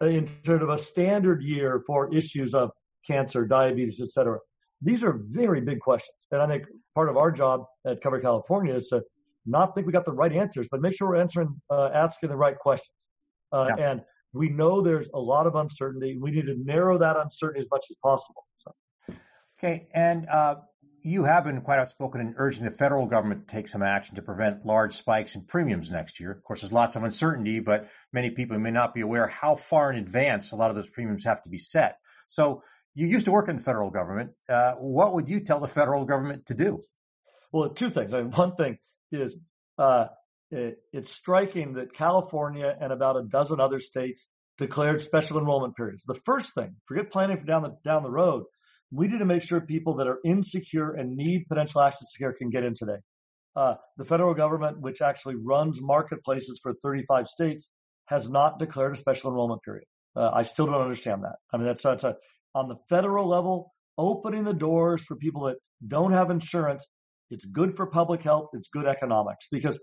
in sort of a standard year for issues of cancer, diabetes, et cetera? These are very big questions. And I think part of our job at Cover California is to not think we got the right answers, but make sure we're answering, uh, asking the right questions. Uh, yeah. And we know there's a lot of uncertainty. We need to narrow that uncertainty as much as possible. So. Okay. And, uh, you have been quite outspoken in urging the federal government to take some action to prevent large spikes in premiums next year. Of course, there's lots of uncertainty, but many people may not be aware how far in advance a lot of those premiums have to be set. So you used to work in the federal government. Uh, what would you tell the federal government to do? Well, two things. I mean, one thing is uh, it, it's striking that California and about a dozen other states declared special enrollment periods. The first thing, forget planning for down the down the road we need to make sure people that are insecure and need potential access to care can get in today. Uh, the federal government, which actually runs marketplaces for 35 states, has not declared a special enrollment period. Uh, I still don't understand that. I mean, that's, that's a, on the federal level, opening the doors for people that don't have insurance. It's good for public health. It's good economics because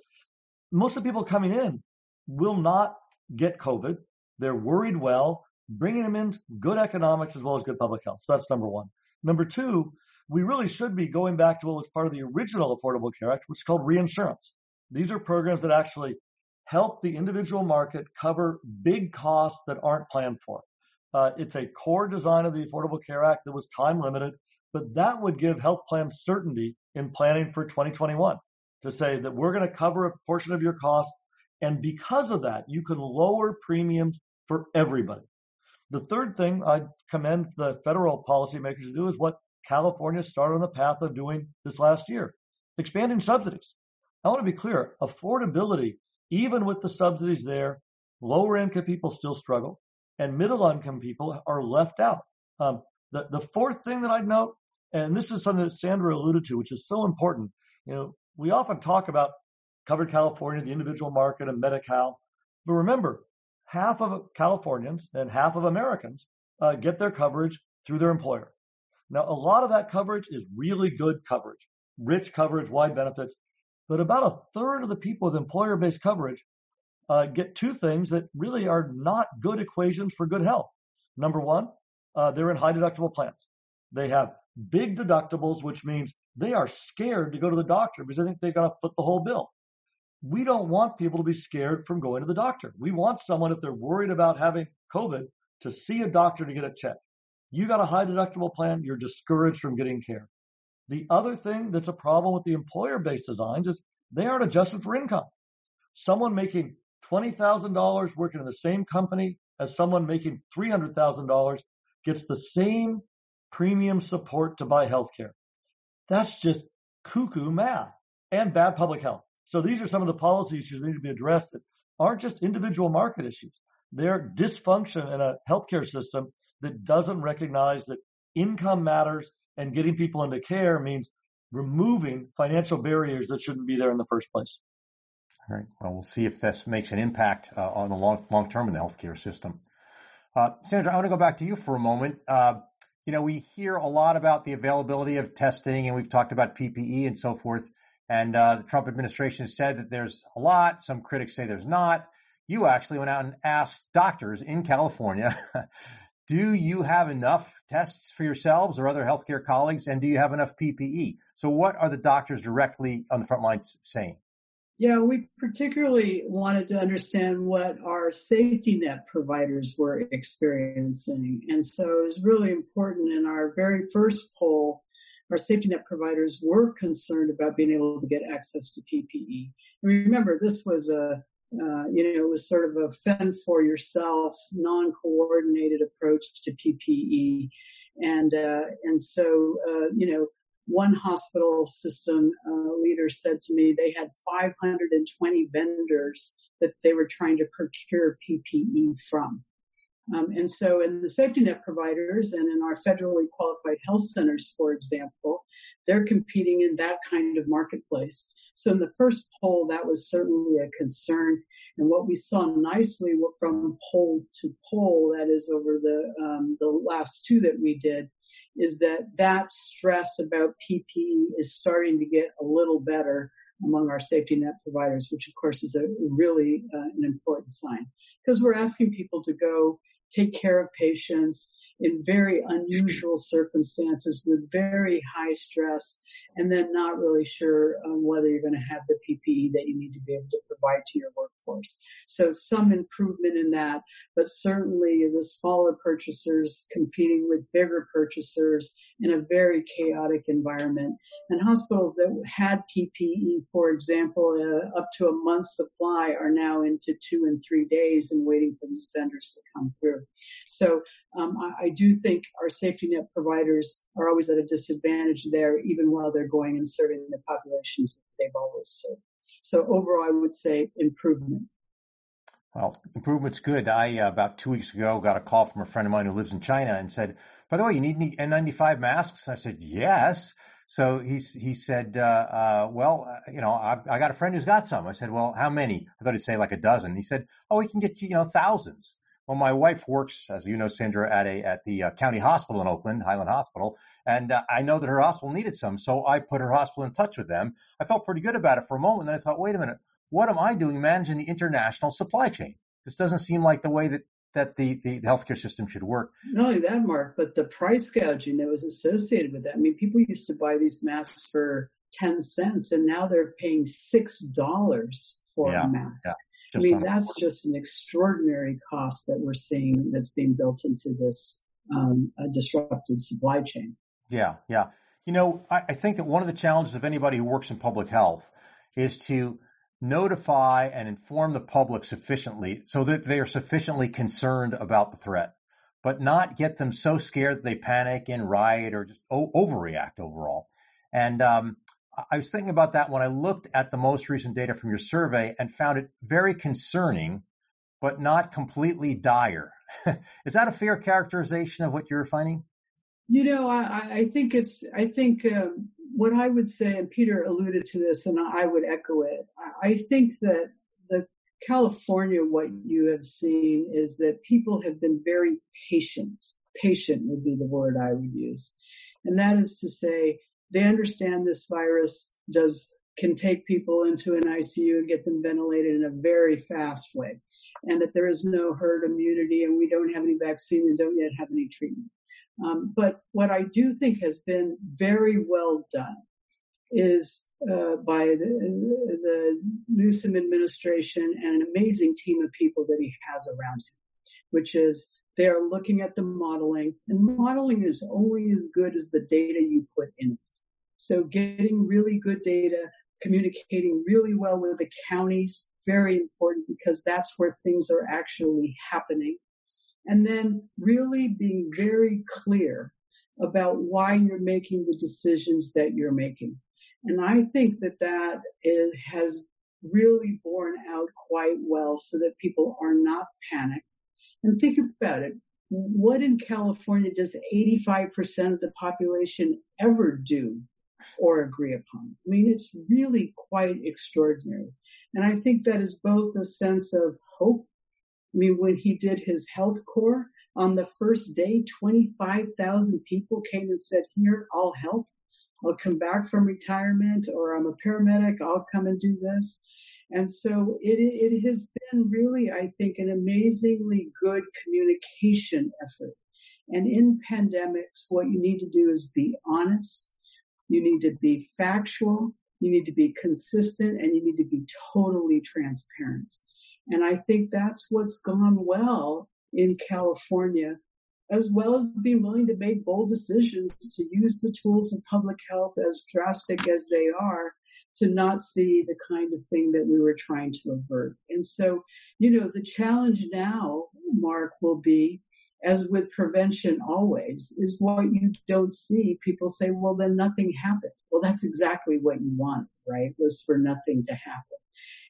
most of the people coming in will not get COVID. They're worried well. Bringing them in, good economics as well as good public health. So that's number one. Number two, we really should be going back to what was part of the original Affordable Care Act, which is called reinsurance. These are programs that actually help the individual market cover big costs that aren't planned for. Uh, it's a core design of the Affordable Care Act that was time limited, but that would give health plans certainty in planning for 2021 to say that we're going to cover a portion of your costs. And because of that, you can lower premiums for everybody. The third thing I'd commend the federal policymakers to do is what California started on the path of doing this last year, expanding subsidies. I want to be clear, affordability, even with the subsidies there, lower income people still struggle and middle income people are left out. Um, the, the fourth thing that I'd note, and this is something that Sandra alluded to, which is so important, you know, we often talk about covered California, the individual market and Medi-Cal, but remember, half of Californians and half of Americans uh, get their coverage through their employer. Now, a lot of that coverage is really good coverage, rich coverage, wide benefits, but about a third of the people with employer-based coverage uh, get two things that really are not good equations for good health. Number one, uh, they're in high deductible plans. They have big deductibles, which means they are scared to go to the doctor because they think they're going to foot the whole bill we don't want people to be scared from going to the doctor. We want someone, if they're worried about having COVID, to see a doctor to get it checked. You got a high deductible plan, you're discouraged from getting care. The other thing that's a problem with the employer-based designs is they aren't adjusted for income. Someone making $20,000 working in the same company as someone making $300,000 gets the same premium support to buy healthcare. That's just cuckoo math and bad public health. So these are some of the policy issues that need to be addressed that aren't just individual market issues. They're dysfunction in a healthcare system that doesn't recognize that income matters and getting people into care means removing financial barriers that shouldn't be there in the first place. All right. Well, we'll see if this makes an impact uh, on the long, long term in the healthcare system. Uh, Sandra, I want to go back to you for a moment. Uh, you know, we hear a lot about the availability of testing, and we've talked about PPE and so forth. And uh, the Trump administration said that there's a lot. Some critics say there's not. You actually went out and asked doctors in California, [laughs] do you have enough tests for yourselves or other healthcare colleagues, and do you have enough PPE? So, what are the doctors directly on the front lines saying? Yeah, we particularly wanted to understand what our safety net providers were experiencing. And so it was really important in our very first poll, our safety net providers were concerned about being able to get access to PPE. And remember, this was a, uh, you know, it was sort of a fend for yourself, non-coordinated approach to PPE. And, uh, and so, uh, you know, one hospital system uh, leader said to me they had 520 vendors that they were trying to procure PPE from. Um, and so in the safety net providers and in our federally qualified health centers, for example, they're competing in that kind of marketplace. So in the first poll, that was certainly a concern. And what we saw nicely from poll to poll, that is over the um, the last two that we did, is that that stress about PPE is starting to get a little better among our safety net providers, which of course is a really uh, an important sign because we're asking people to go take care of patients in very unusual circumstances with very high stress and then not really sure um, whether you're going to have the PPE that you need to be able to provide to your workforce. So some improvement in that, but certainly the smaller purchasers competing with bigger purchasers in a very chaotic environment. And hospitals that had PPE, for example, uh, up to a month's supply are now into two and three days and waiting for these vendors to come through. So um, I, I, do think our safety net providers are always at a disadvantage there, even while they're going and serving the populations that they've always served. So overall, I would say improvement. Well, improvement's good. I, uh, about two weeks ago, got a call from a friend of mine who lives in China and said, by the way, you need N95 masks? I said, yes. So he, he said, uh, uh, well, uh, you know, I, I got a friend who's got some. I said, well, how many? I thought he'd say like a dozen. He said, oh, we can get you, you know, thousands. Well, my wife works, as you know, Sandra, at a at the uh, county hospital in Oakland, Highland Hospital, and uh, I know that her hospital needed some, so I put her hospital in touch with them. I felt pretty good about it for a moment, then I thought, wait a minute, what am I doing managing the international supply chain? This doesn't seem like the way that that the, the healthcare system should work. Not only that, Mark, but the price gouging that was associated with that. I mean, people used to buy these masks for 10 cents and now they're paying $6 for yeah, a mask. Yeah. I mean, that's just an extraordinary cost that we're seeing that's being built into this um, disrupted supply chain. Yeah, yeah. You know, I, I think that one of the challenges of anybody who works in public health is to notify and inform the public sufficiently so that they are sufficiently concerned about the threat, but not get them so scared that they panic and riot or just overreact overall. And um, I was thinking about that when I looked at the most recent data from your survey and found it very concerning, but not completely dire. [laughs] Is that a fair characterization of what you're finding? You know, I, I think it's, I think um, what I would say, and Peter alluded to this and I would echo it. I think that the California, what you have seen is that people have been very patient. Patient would be the word I would use. And that is to say, they understand this virus does can take people into an ICU and get them ventilated in a very fast way, and that there is no herd immunity, and we don't have any vaccine and don't yet have any treatment. Um, but what I do think has been very well done is uh, by the, the Newsom administration and an amazing team of people that he has around him, which is they are looking at the modeling, and modeling is only as good as the data you put in it. So getting really good data, communicating really well with the counties, very important because that's where things are actually happening. And then really being very clear about why you're making the decisions that you're making. And I think that that is, has really borne out quite well so that people are not panicked. And think about it. What in California does 85% of the population ever do or agree upon? I mean, it's really quite extraordinary. And I think that is both a sense of hope. I mean, when he did his health corps on the first day, 25,000 people came and said, here, I'll help. I'll come back from retirement or I'm a paramedic. I'll come and do this. And so it, it has been really, I think, an amazingly good communication effort. And in pandemics, what you need to do is be honest. You need to be factual. You need to be consistent and you need to be totally transparent. And I think that's what's gone well in California, as well as being willing to make bold decisions to use the tools of public health as drastic as they are to not see the kind of thing that we were trying to avert. And so, you know, the challenge now, Mark, will be as with prevention always is what you don't see. People say, well, then nothing happened. Well, that's exactly what you want, right? Was for nothing to happen.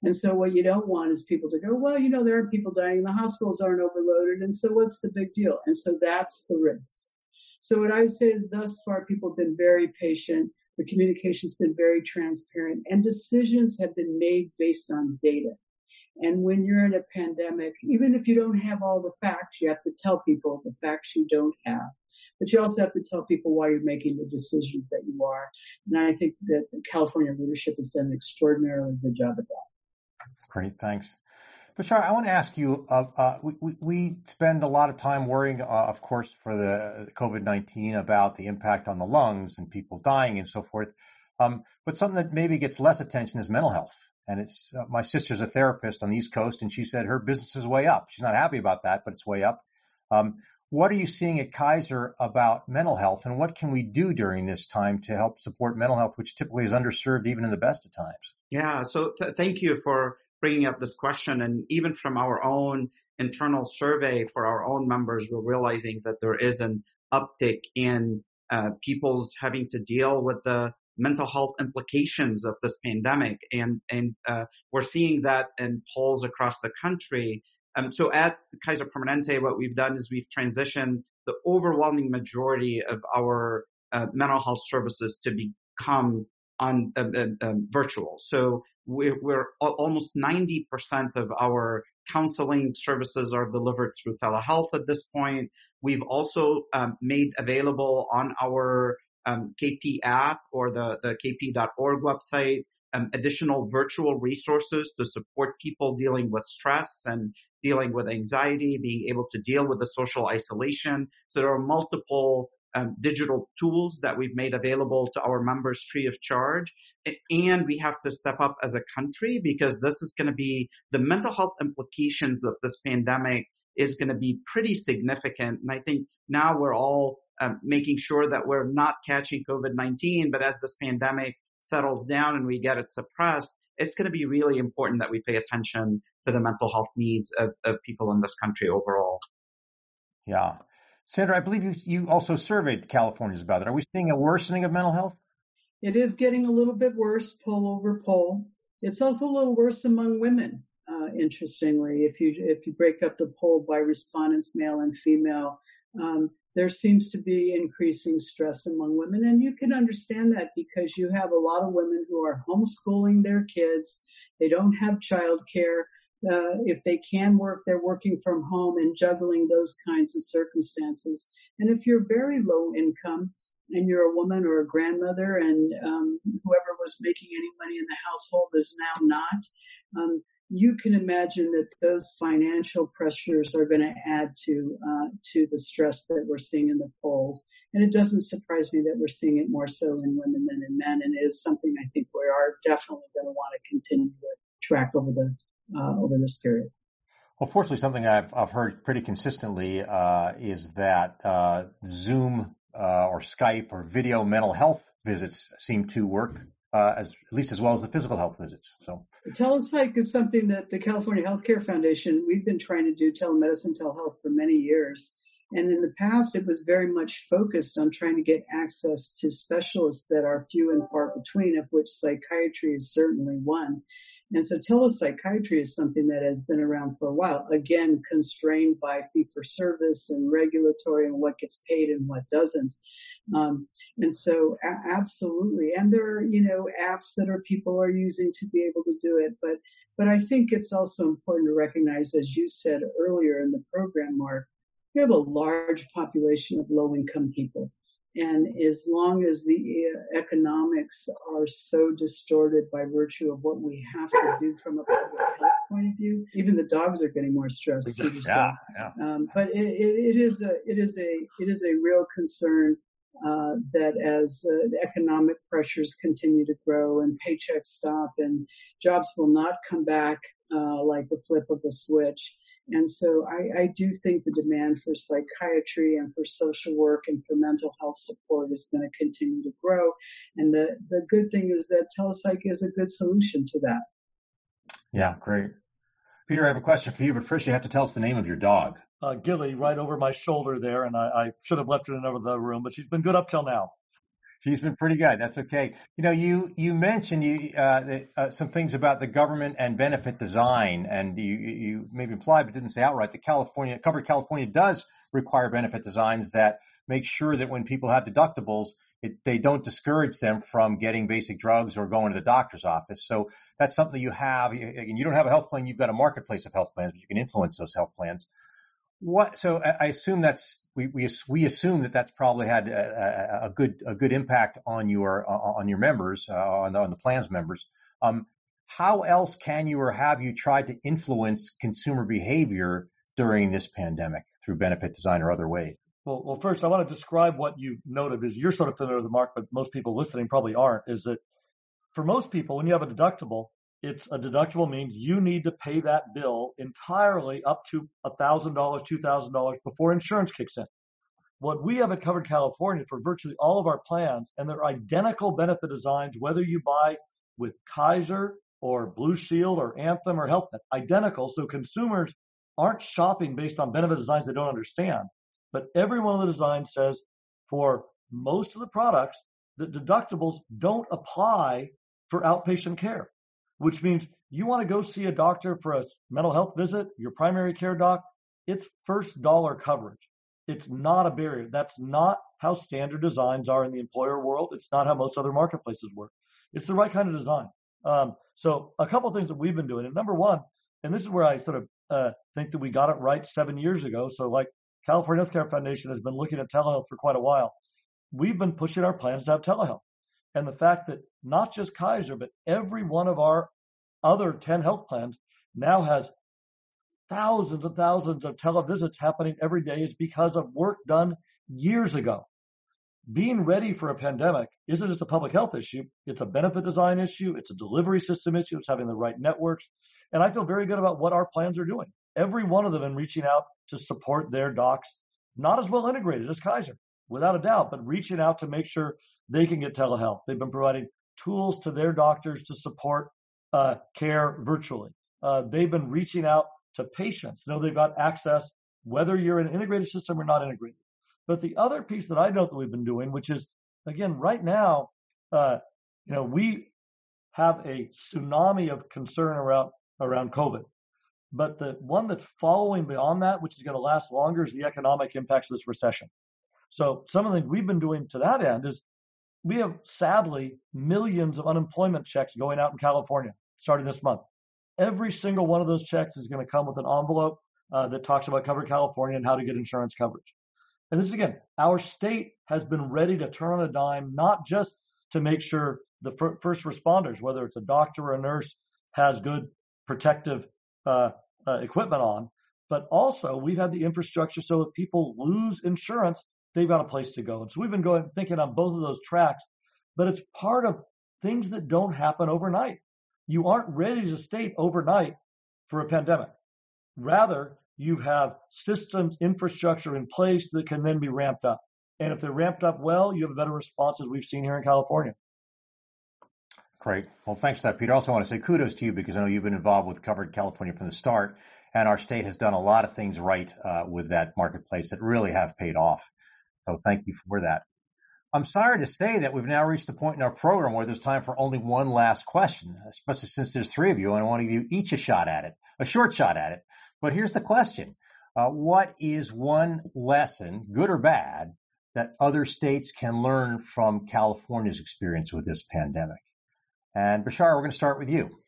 And so what you don't want is people to go, well, you know, there are people dying. The hospitals aren't overloaded. And so what's the big deal? And so that's the risk. So what I say is thus far, people have been very patient. The communication's been very transparent and decisions have been made based on data. And when you're in a pandemic, even if you don't have all the facts, you have to tell people the facts you don't have. But you also have to tell people why you're making the decisions that you are. And I think that the California leadership has done an extraordinarily good job at that. Great, thanks. Bashar, I want to ask you. Uh, uh, we, we spend a lot of time worrying, uh, of course, for the COVID nineteen about the impact on the lungs and people dying and so forth. Um, but something that maybe gets less attention is mental health. And it's uh, my sister's a therapist on the East Coast, and she said her business is way up. She's not happy about that, but it's way up. Um, what are you seeing at Kaiser about mental health, and what can we do during this time to help support mental health, which typically is underserved even in the best of times? Yeah, so th- thank you for bringing up this question. And even from our own internal survey for our own members, we're realizing that there is an uptick in uh, people's having to deal with the mental health implications of this pandemic. And, and, uh, we're seeing that in polls across the country. Um, so at Kaiser Permanente, what we've done is we've transitioned the overwhelming majority of our uh, mental health services to become on uh, virtual. So we're, we're almost 90% of our counseling services are delivered through telehealth at this point. We've also um, made available on our um, KP app or the, the kp.org website, um, additional virtual resources to support people dealing with stress and dealing with anxiety, being able to deal with the social isolation. So there are multiple um, digital tools that we've made available to our members free of charge. And we have to step up as a country because this is going to be the mental health implications of this pandemic is going to be pretty significant. And I think now we're all um, making sure that we're not catching COVID-19, but as this pandemic settles down and we get it suppressed, it's going to be really important that we pay attention to the mental health needs of, of people in this country overall. Yeah. Sandra, I believe you, you also surveyed Californians about it. Are we seeing a worsening of mental health? It is getting a little bit worse, poll over poll. It's also a little worse among women. Uh, interestingly, if you if you break up the poll by respondents, male and female, um, there seems to be increasing stress among women. And you can understand that because you have a lot of women who are homeschooling their kids. They don't have childcare. Uh, if they can work, they're working from home and juggling those kinds of circumstances. And if you're very low income and you're a woman or a grandmother and um, whoever was making any money in the household is now not, um, you can imagine that those financial pressures are going to add to uh, to the stress that we're seeing in the polls. And it doesn't surprise me that we're seeing it more so in women than in men. And it is something I think we are definitely going to want to continue to track over the uh, over this period. Well, fortunately, something I've, I've heard pretty consistently uh, is that uh, Zoom uh, or Skype or video mental health visits seem to work uh, as at least as well as the physical health visits. So telepsych is something that the California Healthcare Foundation we've been trying to do telemedicine, telehealth for many years. And in the past, it was very much focused on trying to get access to specialists that are few and far between, of which psychiatry is certainly one. And so telepsychiatry is something that has been around for a while, again, constrained by fee for service and regulatory and what gets paid and what doesn't. Um, and so a- absolutely. And there are, you know, apps that are people are using to be able to do it. But, but I think it's also important to recognize, as you said earlier in the program, Mark, we have a large population of low income people. And as long as the uh, economics are so distorted by virtue of what we have to do from a public health point of view, even the dogs are getting more stressed. Yeah, yeah. Um, but it, it, it is a it is a it is a real concern uh, that as uh, economic pressures continue to grow and paychecks stop and jobs will not come back uh, like the flip of a switch. And so I, I, do think the demand for psychiatry and for social work and for mental health support is going to continue to grow. And the, the good thing is that telepsych is a good solution to that. Yeah, great. Peter, I have a question for you, but first you have to tell us the name of your dog. Uh, Gilly, right over my shoulder there, and I, I should have left her in another room, but she's been good up till now. She's been pretty good. That's okay. You know, you you mentioned you uh, the, uh, some things about the government and benefit design, and you you maybe implied but didn't say outright that California, covered California, does require benefit designs that make sure that when people have deductibles, it, they don't discourage them from getting basic drugs or going to the doctor's office. So that's something that you have. And you don't have a health plan; you've got a marketplace of health plans, but you can influence those health plans. What? So I assume that's we we we assume that that's probably had a, a good a good impact on your on your members uh, on the on the plans members. Um, how else can you or have you tried to influence consumer behavior during this pandemic through benefit design or other ways? Well, well, first I want to describe what you noted because you're sort of familiar with the mark, but most people listening probably aren't. Is that for most people, when you have a deductible, it's a deductible means you need to pay that bill entirely up to $1,000, $2,000 before insurance kicks in. What we have at Covered California for virtually all of our plans, and they're identical benefit designs, whether you buy with Kaiser or Blue Shield or Anthem or HealthNet, identical. So consumers aren't shopping based on benefit designs they don't understand. But every one of the designs says for most of the products, the deductibles don't apply for outpatient care which means you want to go see a doctor for a mental health visit, your primary care doc, it's first dollar coverage. It's not a barrier. That's not how standard designs are in the employer world. It's not how most other marketplaces work. It's the right kind of design. Um, so a couple of things that we've been doing. And number one, and this is where I sort of uh, think that we got it right seven years ago. So like California Healthcare Foundation has been looking at telehealth for quite a while. We've been pushing our plans to have telehealth. And the fact that not just Kaiser, but every one of our other 10 health plans now has thousands and thousands of televisits happening every day is because of work done years ago. Being ready for a pandemic isn't just a public health issue. It's a benefit design issue. It's a delivery system issue. It's having the right networks. And I feel very good about what our plans are doing. Every one of them in reaching out to support their docs, not as well integrated as Kaiser, without a doubt, but reaching out to make sure they can get telehealth. They've been providing tools to their doctors to support uh, care virtually. Uh, they've been reaching out to patients. Know, they've got access, whether you're in an integrated system or not integrated. But the other piece that I note that we've been doing, which is again, right now, uh, you know, we have a tsunami of concern around around COVID. But the one that's following beyond that, which is going to last longer, is the economic impacts of this recession. So some of the things we've been doing to that end is we have sadly millions of unemployment checks going out in California starting this month. Every single one of those checks is going to come with an envelope uh, that talks about Covered California and how to get insurance coverage. And this is, again, our state has been ready to turn on a dime, not just to make sure the fir- first responders, whether it's a doctor or a nurse, has good protective uh, uh, equipment on, but also we've had the infrastructure so if people lose insurance, they've got a place to go. And so we've been going thinking on both of those tracks, but it's part of things that don't happen overnight. You aren't ready to state overnight for a pandemic. Rather, you have systems, infrastructure in place that can then be ramped up. And if they're ramped up well, you have a better response as we've seen here in California. Great. Well, thanks for that, Peter. I also want to say kudos to you because I know you've been involved with Covered California from the start, and our state has done a lot of things right uh, with that marketplace that really have paid off. So thank you for that. I'm sorry to say that we've now reached the point in our program where there's time for only one last question, especially since there's three of you and I want to give you each a shot at it, a short shot at it. But here's the question. Uh, what is one lesson, good or bad, that other states can learn from California's experience with this pandemic? And Bashar, we're going to start with you.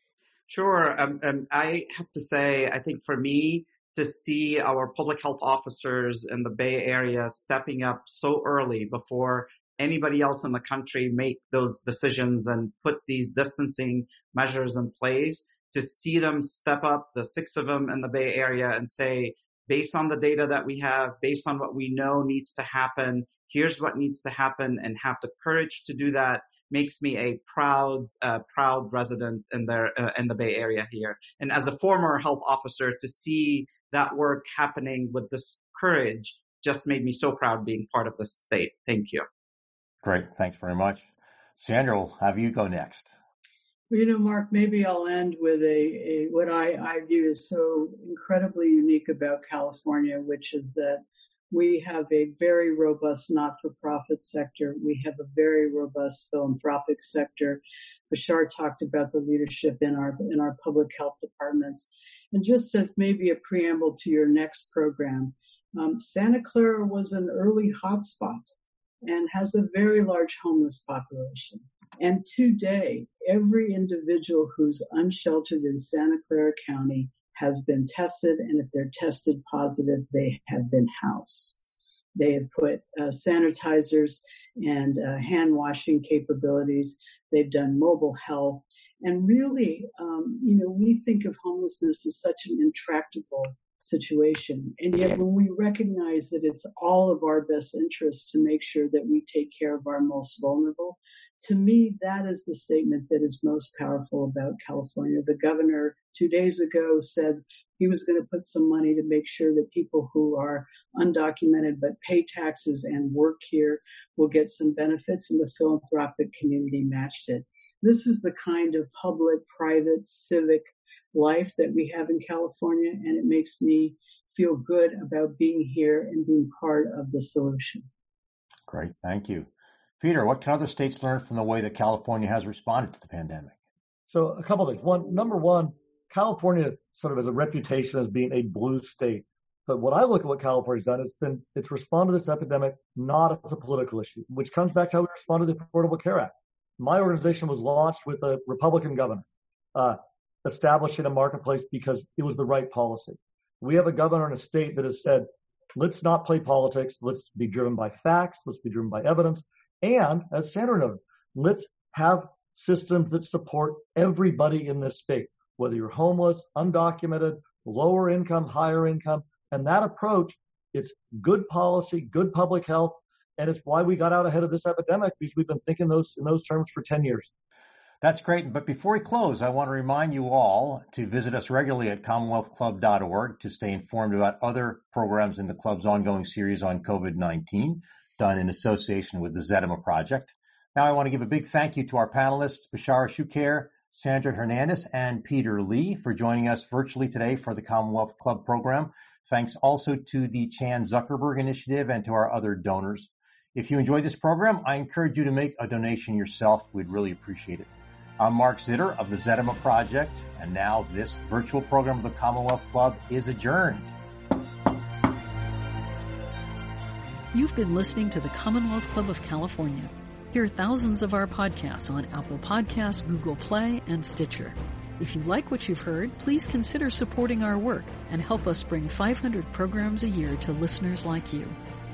Sure. Um, um, I have to say, I think for me, to see our public health officers in the Bay Area stepping up so early before anybody else in the country make those decisions and put these distancing measures in place to see them step up, the six of them in the Bay Area and say, based on the data that we have, based on what we know needs to happen, here's what needs to happen and have the courage to do that makes me a proud, uh, proud resident in there, uh, in the Bay Area here. And as a former health officer to see that work happening with this courage just made me so proud being part of this state. Thank you. Great. Thanks very much. Sandra, will have you go next. Well, you know, Mark, maybe I'll end with a, a what I, I view as so incredibly unique about California, which is that we have a very robust not-for-profit sector. We have a very robust philanthropic sector. Bechara talked about the leadership in our in our public health departments, and just as maybe a preamble to your next program, um, Santa Clara was an early hotspot and has a very large homeless population. And today, every individual who's unsheltered in Santa Clara County has been tested, and if they're tested positive, they have been housed. They have put uh, sanitizers and uh, hand washing capabilities. They've done mobile health. And really, um, you know, we think of homelessness as such an intractable situation. And yet when we recognize that it's all of our best interest to make sure that we take care of our most vulnerable, to me, that is the statement that is most powerful about California. The governor two days ago said he was going to put some money to make sure that people who are undocumented but pay taxes and work here will get some benefits, and the philanthropic community matched it. This is the kind of public, private, civic life that we have in California, and it makes me feel good about being here and being part of the solution. Great, thank you. Peter, what can other states learn from the way that California has responded to the pandemic? So a couple of things. One, number one, California sort of has a reputation as being a blue state. But what I look at what California's done, it's been it's responded to this epidemic not as a political issue, which comes back to how we responded to the Affordable Care Act. My organization was launched with a Republican governor, uh, establishing a marketplace because it was the right policy. We have a governor in a state that has said, let's not play politics. Let's be driven by facts. Let's be driven by evidence. And as Sandra noted, let's have systems that support everybody in this state, whether you're homeless, undocumented, lower income, higher income. And that approach, it's good policy, good public health, and it's why we got out ahead of this epidemic because we've been thinking those in those terms for 10 years. That's great. But before we close, I want to remind you all to visit us regularly at commonwealthclub.org to stay informed about other programs in the club's ongoing series on COVID-19 done in association with the Zetema Project. Now I want to give a big thank you to our panelists, Bechara Choucair, Sandra Hernandez, and Peter Lee for joining us virtually today for the Commonwealth Club program. Thanks also to the Chan Zuckerberg Initiative and to our other donors. If you enjoyed this program, I encourage you to make a donation yourself. We'd really appreciate it. I'm Mark Zitter of the Zetema Project, and now this virtual program of the Commonwealth Club is adjourned. You've been listening to the Commonwealth Club of California. Hear thousands of our podcasts on Apple Podcasts, Google Play, and Stitcher. If you like what you've heard, please consider supporting our work and help us bring 500 programs a year to listeners like you.